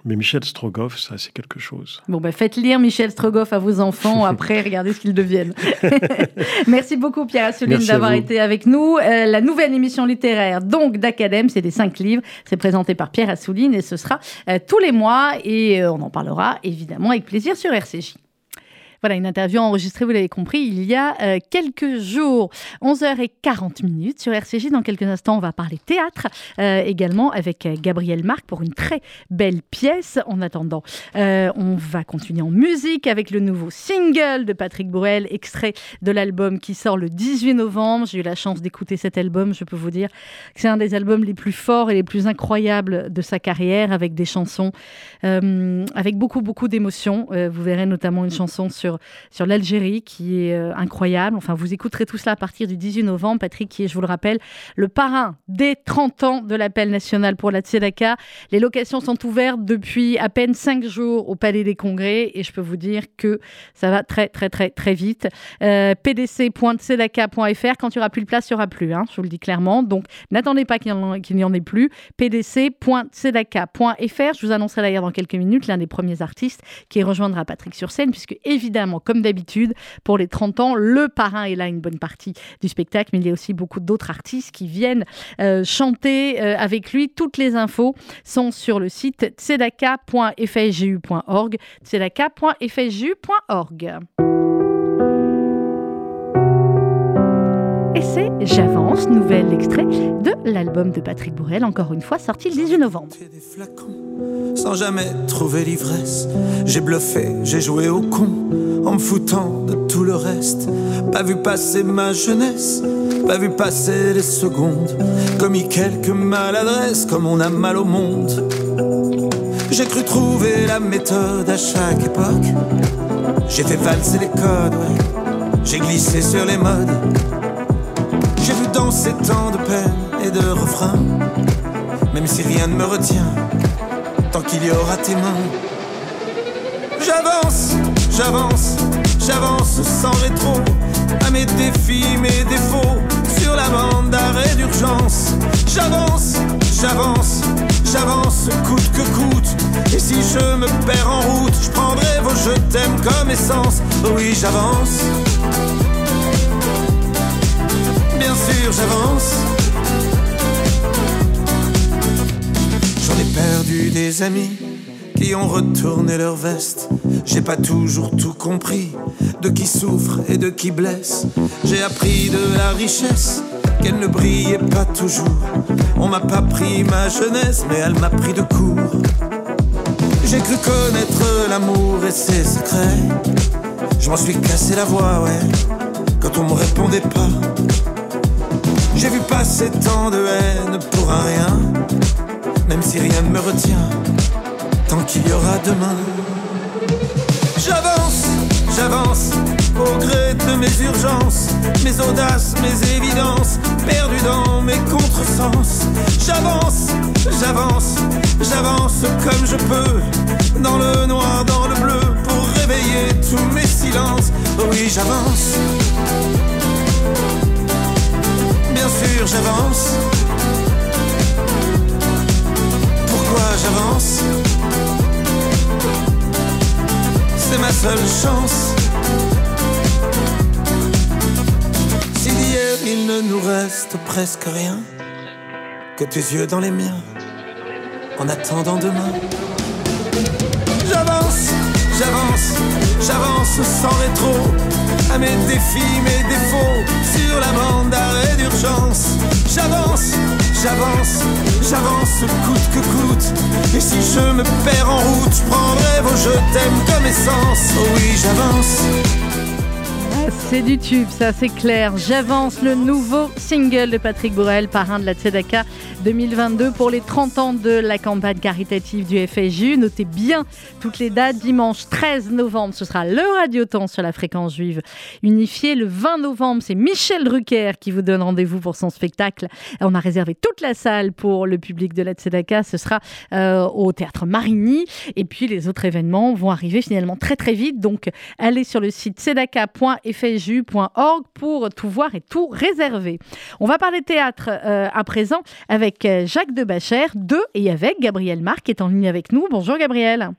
mais Michel Strogoff, ça, c'est quelque chose. Bon, ben, faites lire Michel Strogoff à vos enfants. Après, regardez ce qu'ils deviennent. Merci beaucoup, Pierre Assouline, d'avoir été avec nous. Euh, la nouvelle émission littéraire, donc, d'Acadème, c'est des cinq livres. C'est présenté par Pierre Assouline et ce sera euh, tous les mois. Et euh, on en parlera, évidemment, avec plaisir sur RCJ. Voilà, une interview enregistrée, vous l'avez compris, il y a euh, quelques jours. 11h40 minutes sur RCJ. Dans quelques instants, on va parler théâtre euh, également avec euh, Gabriel Marc pour une très belle pièce. En attendant, on va continuer en musique avec le nouveau single de Patrick Bourrel, extrait de l'album qui sort le 18 novembre. J'ai eu la chance d'écouter cet album. Je peux vous dire que c'est un des albums les plus forts et les plus incroyables de sa carrière avec des chansons avec beaucoup, beaucoup d'émotions. vous verrez notamment une chanson sur sur, l'Algérie qui est euh, incroyable. Enfin, vous écouterez tout cela à partir du 18 novembre. Patrick, qui est, je vous le rappelle, le parrain des 30 ans de l'appel national pour la Tzedaka. Les locations sont ouvertes depuis à peine 5 jours au Palais des Congrès et je peux vous dire que ça va très, très, très, très vite. Euh, pdc.tzedaka.fr. Quand il n'y aura plus de place, il n'y aura plus. Hein, je vous le dis clairement. Donc, n'attendez pas qu'il n'y en, ait plus. pdc.tzedaka.fr. Je vous annoncerai d'ailleurs dans quelques minutes l'un des premiers artistes qui rejoindra Patrick sur scène, puisque évidemment, comme d'habitude, pour les 30 ans, le parrain est là une bonne partie du spectacle, mais il y a aussi beaucoup d'autres artistes qui viennent euh, chanter euh, avec lui. Toutes les infos sont sur le site tzedaka.fsgu.org. c'est J'avance, nouvel extrait de l'album de Patrick Bourrel, encore une fois sorti le 18 novembre. Sans jamais trouver l'ivresse, j'ai bluffé, j'ai joué au con, en me foutant de tout le reste. Pas vu passer ma jeunesse, pas vu passer les secondes, commis quelques maladresses, comme on a mal au monde. J'ai cru trouver la méthode à chaque époque. J'ai fait valser les codes, J'ai glissé sur les modes. Danser tant de peine et de refrains, même si rien ne me retient, tant qu'il y aura tes mains. J'avance, j'avance, j'avance sans rétro, à mes défis, mes défauts, sur la bande d'arrêt d'urgence. J'avance, j'avance, j'avance coûte que coûte. Et si je me perds en route, je prendrai vos je t'aime comme essence. Oui, j'avance bien sûr j'avance. J'en ai perdu des amis qui ont retourné leur veste. J'ai pas toujours tout compris de qui souffre et de qui blesse. J'ai appris de la richesse qu'elle ne brillait pas toujours. On m'a pas pris ma jeunesse, mais elle m'a pris de court. J'ai cru connaître l'amour et ses secrets. Je m'en suis cassé la voix, ouais, quand on me répondait pas. J'ai vu passer tant de haine pour un rien, même si rien ne me retient, tant qu'il y aura demain. J'avance, j'avance, au gré de mes urgences, mes audaces, mes évidences, perdu dans mes contresens. J'avance, j'avance, j'avance comme je peux, dans le noir, dans le bleu, pour réveiller tous mes silences. Oui, j'avance. J'avance. Pourquoi j'avance? C'est ma seule chance. Si d'hier il ne nous reste presque rien, que tes yeux dans les miens, en attendant demain. J'avance, j'avance, j'avance sans rétro, à mes défis, mes défauts, sur la bande d'arrêt d'urgence. J'avance, j'avance, j'avance coûte que coûte. Et si je me perds en route, je prendrai vos je t'aime comme essence. Oh oui, j'avance. C'est du tube, ça c'est clair. J'avance le nouveau single de Patrick Bourrel, parrain de la Tzedaka 2022 pour les 30 ans de la campagne caritative du FSJU. Notez bien toutes les dates. Dimanche 13 novembre, ce sera le Radioton sur la fréquence juive unifiée. Le 20 novembre, c'est Michel Drucker qui vous donne rendez-vous pour son spectacle. On a réservé toute la salle pour le public de la Tzedaka. Ce sera euh, au théâtre Marigny. Et puis les autres événements vont arriver finalement très très vite. Donc allez sur le site tzedaka.fju.org pour tout voir et tout réserver. On va parler théâtre euh, à présent avec Jacques de Bacher de et avec Gabriel Marc qui est en ligne avec nous. Bonjour Gabriel.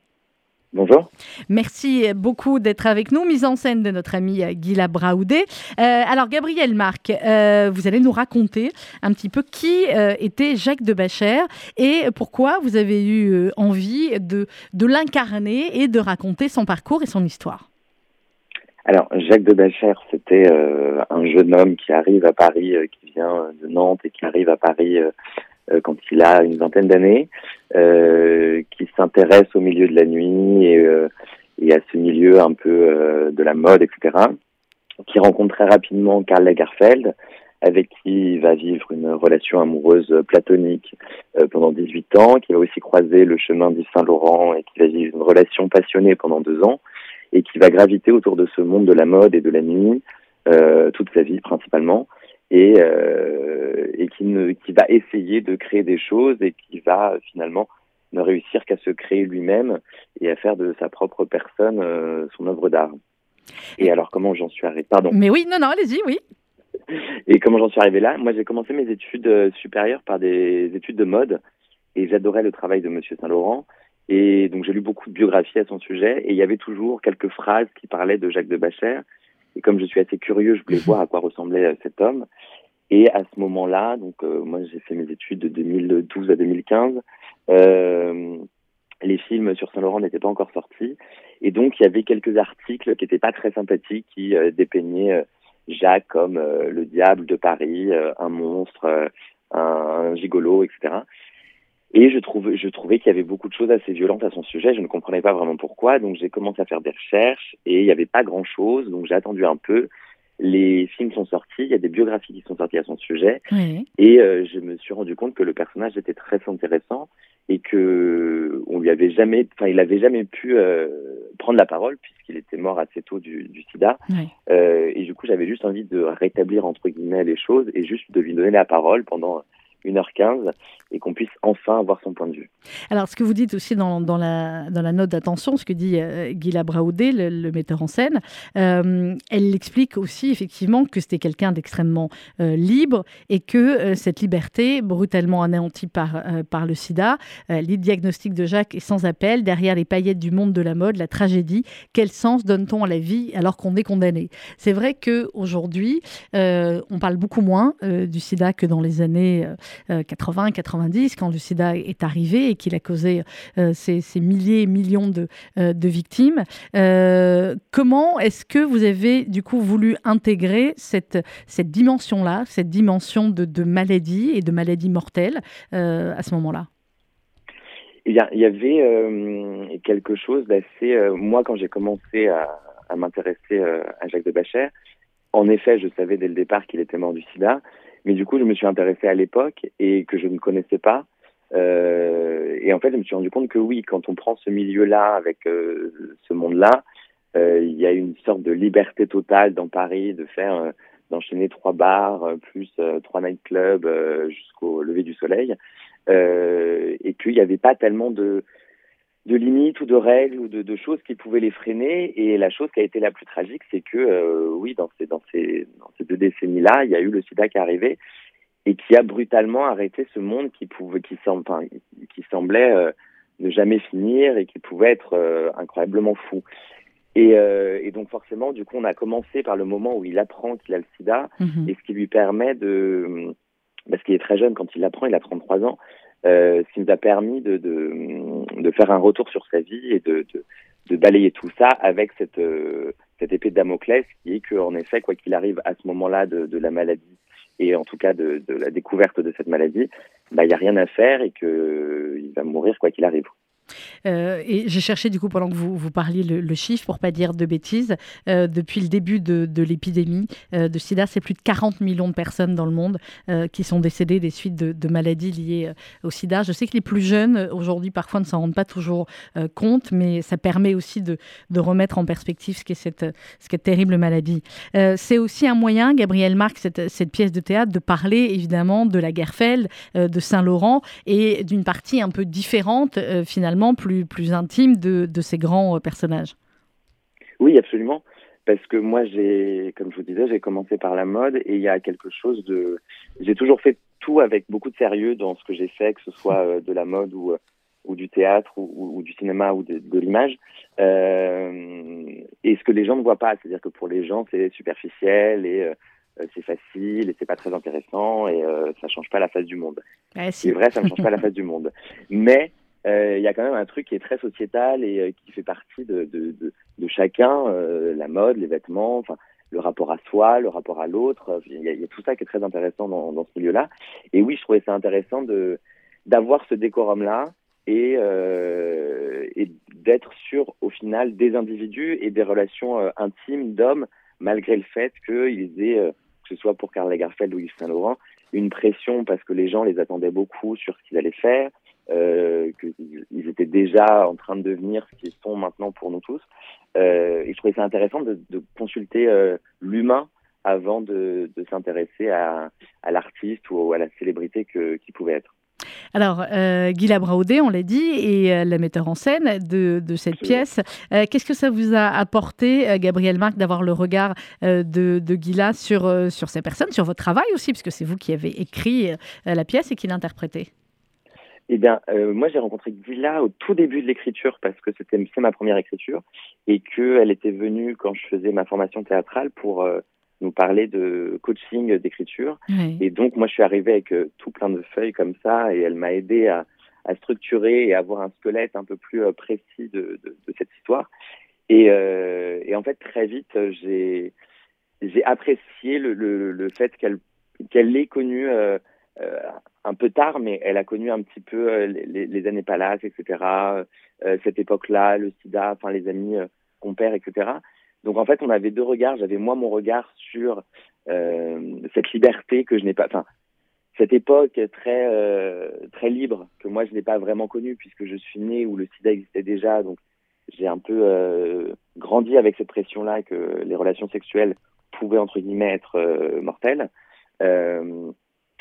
Bonjour. Merci beaucoup d'être avec nous. Mise en scène de notre ami Guilla Braoudé. Euh, alors, Gabriel Marc, euh, vous allez nous raconter un petit peu qui euh, était Jacques de Bacher et pourquoi vous avez eu envie de, de l'incarner et de raconter son parcours et son histoire. Alors, Jacques de Bacher, c'était un jeune homme qui arrive à Paris, qui vient de Nantes et qui arrive à Paris quand il a une vingtaine d'années. Euh, qui s'intéresse au milieu de la nuit et, euh, et, à ce milieu un peu euh, de la mode, etc. Qui rencontre très rapidement Karl Lagerfeld, avec qui il va vivre une relation amoureuse platonique pendant 18 ans, qui va aussi croiser le chemin d'Yves Saint-Laurent et qui va vivre une relation passionnée pendant deux ans, et qui va graviter autour de ce monde de la mode et de la nuit toute sa vie principalement et, euh, et qui, ne, qui va essayer de créer des choses et qui va finalement ne réussir qu'à se créer lui-même et à faire de sa propre personne euh, son œuvre d'art. Et alors comment j'en suis arrivé Pardon. Mais oui, non, non, allez-y, oui. Et comment j'en suis arrivé là? Moi, j'ai commencé mes études euh, supérieures par des études de mode et j'adorais le travail de Monsieur Saint-Laurent. Et donc j'ai lu beaucoup de biographies à son sujet et il y avait toujours quelques phrases qui parlaient de Jacques de Bacher et comme je suis assez curieux, je voulais voir à quoi ressemblait euh, cet homme. Et à ce moment-là, donc euh, moi j'ai fait mes études de 2012 à 2015. Euh, les films sur Saint-Laurent n'étaient pas encore sortis. Et donc, il y avait quelques articles qui n'étaient pas très sympathiques, qui euh, dépeignaient Jacques comme le diable de Paris, un monstre, un, un, gigolo, etc. Et je, trouve, je trouvais qu'il y avait beaucoup de choses assez violentes à son sujet. Je ne comprenais pas vraiment pourquoi. Donc j'ai commencé à faire des recherches et il n'y avait pas grand-chose. Donc j'ai attendu un peu. Les films sont sortis, il y a des biographies qui sont sorties à son sujet. Oui. Et euh, je me suis rendu compte que le personnage était très intéressant et que on lui avait jamais, enfin il avait jamais pu euh, prendre la parole puisqu'il était mort assez tôt du, du sida. Oui. Euh, et du coup j'avais juste envie de rétablir entre guillemets les choses et juste de lui donner la parole pendant 1h15 et qu'on puisse enfin avoir son point de vue. Alors, ce que vous dites aussi dans, la, note d'attention, ce que dit euh, Guilla Braoudé, le, metteur en scène, euh, elle explique aussi effectivement que c'était quelqu'un d'extrêmement euh, libre et que euh, cette liberté, brutalement anéantie par, par le sida, les diagnostics de Jacques est sans appel, derrière les paillettes du monde de la mode, la tragédie, quel sens donne-t-on à la vie alors qu'on est condamné? C'est vrai qu'aujourd'hui, on parle beaucoup moins du sida que dans les années 80, 90, quand le sida est arrivé et qu'il a causé euh, ces, milliers et millions de, euh, victimes. Euh, comment est-ce que vous avez du coup voulu intégrer cette, dimension-là, cette dimension de, maladie et de maladie mortelle à ce moment-là? Il y, avait quelque chose d'assez... moi, quand j'ai commencé à, à m'intéresser à Jacques de Bacher, en effet, je savais dès le départ qu'il était mort du sida, mais du coup, je me suis intéressé à l'époque et que je ne connaissais pas. Euh, et en fait, je me suis rendu compte que oui, quand on prend ce milieu-là avec euh, ce monde-là, il y a une sorte de liberté totale dans Paris de faire d'enchaîner trois bars plus trois nightclubs jusqu'au lever du soleil et qu'il n'y avait pas tellement de de limites ou de règles ou de, de, choses qui pouvaient les freiner. Et la chose qui a été la plus tragique, c'est que euh, oui, dans ces, dans ces, dans ces deux décennies-là, il y a eu le sida qui est arrivé et qui a brutalement arrêté ce monde qui pouvait, qui, semble, enfin, qui semblait euh, ne jamais finir et qui pouvait être euh, incroyablement fou. Et, et, donc forcément, du coup, on a commencé par le moment où il apprend qu'il a le sida mhm. et ce qui lui permet de, parce qu'il est très jeune quand il l'apprend, il a 33 ans, euh, ce qui nous a permis de, de, de, faire un retour sur sa vie et de, de, de balayer tout ça avec cette, euh, cette épée de Damoclès qui est qu'en effet, quoi qu'il arrive à ce moment-là de, de, la maladie et en tout cas de, la découverte de cette maladie, bah, il n'y a rien à faire et qu'il va mourir quoi qu'il arrive. Euh, et j'ai cherché du coup pendant que vous, vous parliez le, chiffre pour pas dire de bêtises. Euh, depuis le début de, l'épidémie euh, de SIDA, c'est plus de 40 millions de personnes dans le monde qui sont décédées des suites de, maladies liées au SIDA. Je sais que les plus jeunes aujourd'hui parfois ne s'en rendent pas toujours compte, mais ça permet aussi de, de remettre en perspective ce qu'est cette, ce terrible maladie. c'est aussi un moyen, Gabriel Marc, cette, cette, pièce de théâtre, de parler évidemment de la Guerfeld, de Saint-Laurent et d'une partie un peu différente finalement plus, plus intime de, de ces grands euh, personnages. Oui, absolument. Parce que moi, j'ai, comme je vous disais, j'ai commencé par la mode et il y a quelque chose de. J'ai toujours fait tout avec beaucoup de sérieux dans ce que j'ai fait, que ce soit euh, de la mode ou, euh, ou du théâtre ou, ou, du cinéma ou de, de l'image. Euh, et ce que les gens ne voient pas, c'est-à-dire que pour les gens, c'est superficiel et c'est facile et c'est pas très intéressant et euh, ça change pas la face du monde. C'est vrai, ça ne change pas la face du monde. Mais euh, il y a quand même un truc qui est très sociétal et euh, qui fait partie de, de, de, de chacun, euh, la mode, les vêtements, enfin le rapport à soi, le rapport à l'autre. Il y, y, a tout ça qui est très intéressant dans, dans ce milieu-là. Et oui, je trouvais ça intéressant de d'avoir ce décorum-là et, euh, et d'être sur, au final, des individus et des relations intimes d'hommes, malgré le fait qu'ils aient, que ce soit pour Karl Lagerfeld ou Yves Saint Laurent, une pression parce que les gens les attendaient beaucoup sur ce qu'ils allaient faire, euh, qu'ils étaient déjà en train de devenir ce qu'ils sont maintenant pour nous tous. Euh, et je trouvais ça intéressant de, de consulter euh, l'humain avant de, de s'intéresser à, à l'artiste ou à la célébrité que, qui pouvait être. Alors, euh, Guy Labraudé, on l'a dit, et euh, la metteur en scène de, de cette pièce. Euh, Qu'est-ce que ça vous a apporté, Gabriel Marc, d'avoir le regard de, de sur, sur ces personnes, sur votre travail aussi, puisque c'est vous qui avez écrit la pièce et qui l'interprétez? Eh bien, euh, moi, j'ai rencontré Gila au tout début de l'écriture parce que c'était c'est ma première écriture et qu'elle était venue quand je faisais ma formation théâtrale pour euh, nous parler de coaching d'écriture. Oui. Et donc, moi, je suis arrivée avec euh, tout plein de feuilles comme ça et elle m'a aidé à, à, structurer et avoir un squelette un peu plus euh, précis de, de, de, cette histoire. Et, euh, et, en fait, très vite, j'ai apprécié le, le, le fait qu'elle qu'elle l'ait connue euh, un peu tard, mais elle a connu un petit peu euh, les, années Palace, etc. Euh, cette époque-là, le sida, enfin les amis euh, compères, etc. Donc en fait, on avait deux regards. J'avais moi mon regard sur cette liberté que je n'ai pas, enfin cette époque très très libre que moi je n'ai pas vraiment connue puisque je suis né où le sida existait déjà. Donc j'ai un peu grandi avec cette pression-là que les relations sexuelles pouvaient entre guillemets être mortelles.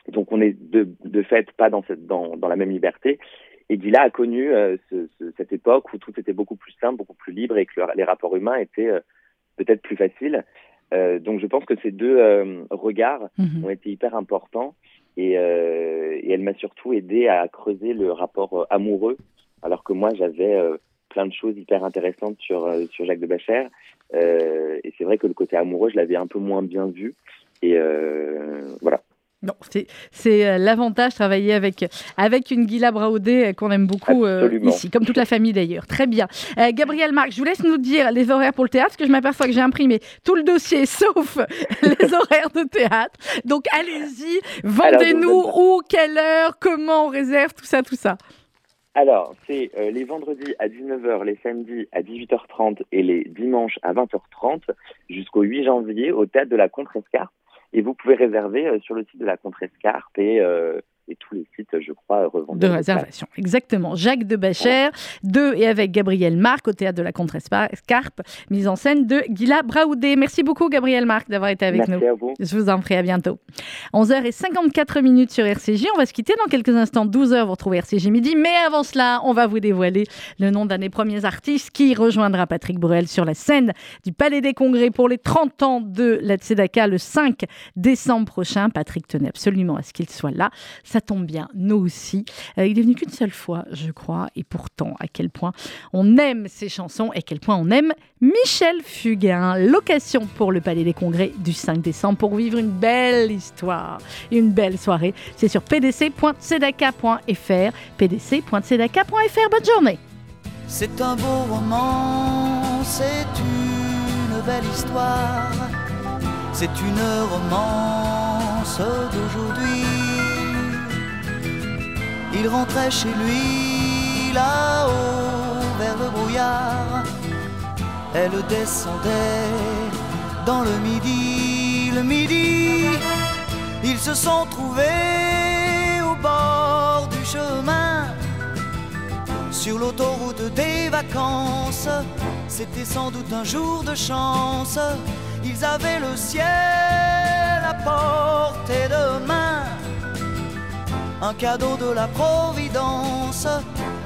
Donc on est de, de fait pas dans, cette, dans, dans la même liberté. Et Gila a connu euh, ce, ce, cette époque où tout était beaucoup plus simple, beaucoup plus libre et que le, les rapports humains étaient euh, peut-être plus faciles. Euh, donc je pense que ces deux euh, regards Mhm. ont été hyper importants et, euh, et elle m'a surtout aidé à creuser le rapport euh, amoureux, alors que moi j'avais euh, plein de choses hyper intéressantes sur, euh, sur Jacques de Bachère. Euh, et c'est vrai que le côté amoureux, je l'avais un peu moins bien vu. Et euh, voilà. Non, c'est euh, l'avantage de travailler avec, avec une Guilla Braudé euh, qu'on aime beaucoup euh, ici, comme toute la famille d'ailleurs. Très bien. Euh, Gabriel Marc, je vous laisse nous dire les horaires pour le théâtre, parce que je m'aperçois que j'ai imprimé tout le dossier sauf les horaires de théâtre. Donc allez-y, vendez-nous où, quelle heure, comment on réserve, tout ça, tout ça. Alors, c'est euh, les vendredis à 19h, les samedis à 18h30 et les dimanches à 20h30 jusqu'au 8 janvier au théâtre de la Contrescarpe. Et vous pouvez réserver euh, sur le site de la Contrescarpe et, euh, et tous les sites, je crois, revendent. De réservation, exactement. Jacques de Bacher, de et avec Gabriel Marc au théâtre de la Contrescarpe, mise en scène de Gila Braoudé. Merci beaucoup, Gabriel Marc, d'avoir été avec Merci nous. À vous. Je vous en prie, à bientôt. 11h54 minutes sur RCJ. On va se quitter dans quelques instants. 12h, vous retrouvez RCJ midi. Mais avant cela, on va vous dévoiler le nom d'un des premiers artistes qui rejoindra Patrick Bruel sur la scène du Palais des Congrès pour les 30 ans de la Tzedaka le 5 décembre prochain. Patrick tenait absolument à ce qu'il soit là. Ça tombe bien, nous aussi. Euh, il est venu qu'une seule fois, je crois. Et pourtant, à quel point on aime ses chansons et à quel point on aime Michel Fugain. Location pour le Palais des Congrès du 5 décembre pour vivre une belle histoire, une belle soirée. C'est sur pdc.tzedaka.fr. pdc.tzedaka.fr. Bonne journée. C'est un beau roman, c'est une belle histoire, c'est une romance d'aujourd'hui. Il rentrait chez lui là-haut vers le brouillard, elle descendait dans le midi, le midi. Ils se sont trouvés au bord du chemin sur l'autoroute des vacances. C'était sans doute un jour de chance. Ils avaient le ciel à portée de main. Un cadeau de la Providence.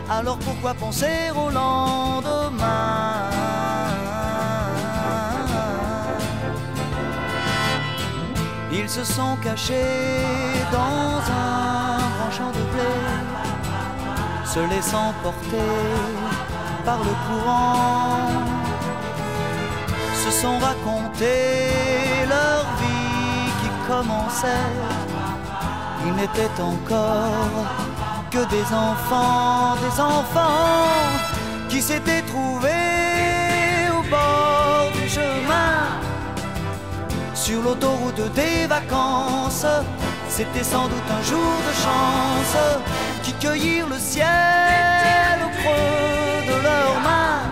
Alors pourquoi penser au lendemain? Ils se sont cachés dans un grand champ de blé se laissant porter par le courant, se sont racontés leur vie qui commençait. Ils n'étaient encore que des enfants, des enfants qui s'étaient trouvés au bord du chemin, sur l'autoroute des vacances. C'était sans doute un jour de chance qui cueillirent le ciel au creux de leurs mains,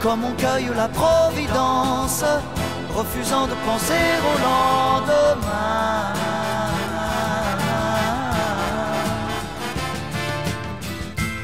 comme on cueille la providence, refusant de penser au lendemain.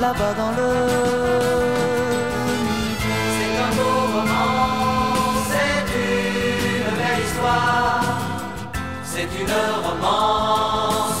là-bas dans le. C'est un beau roman, c'est une belle histoire c'est une romance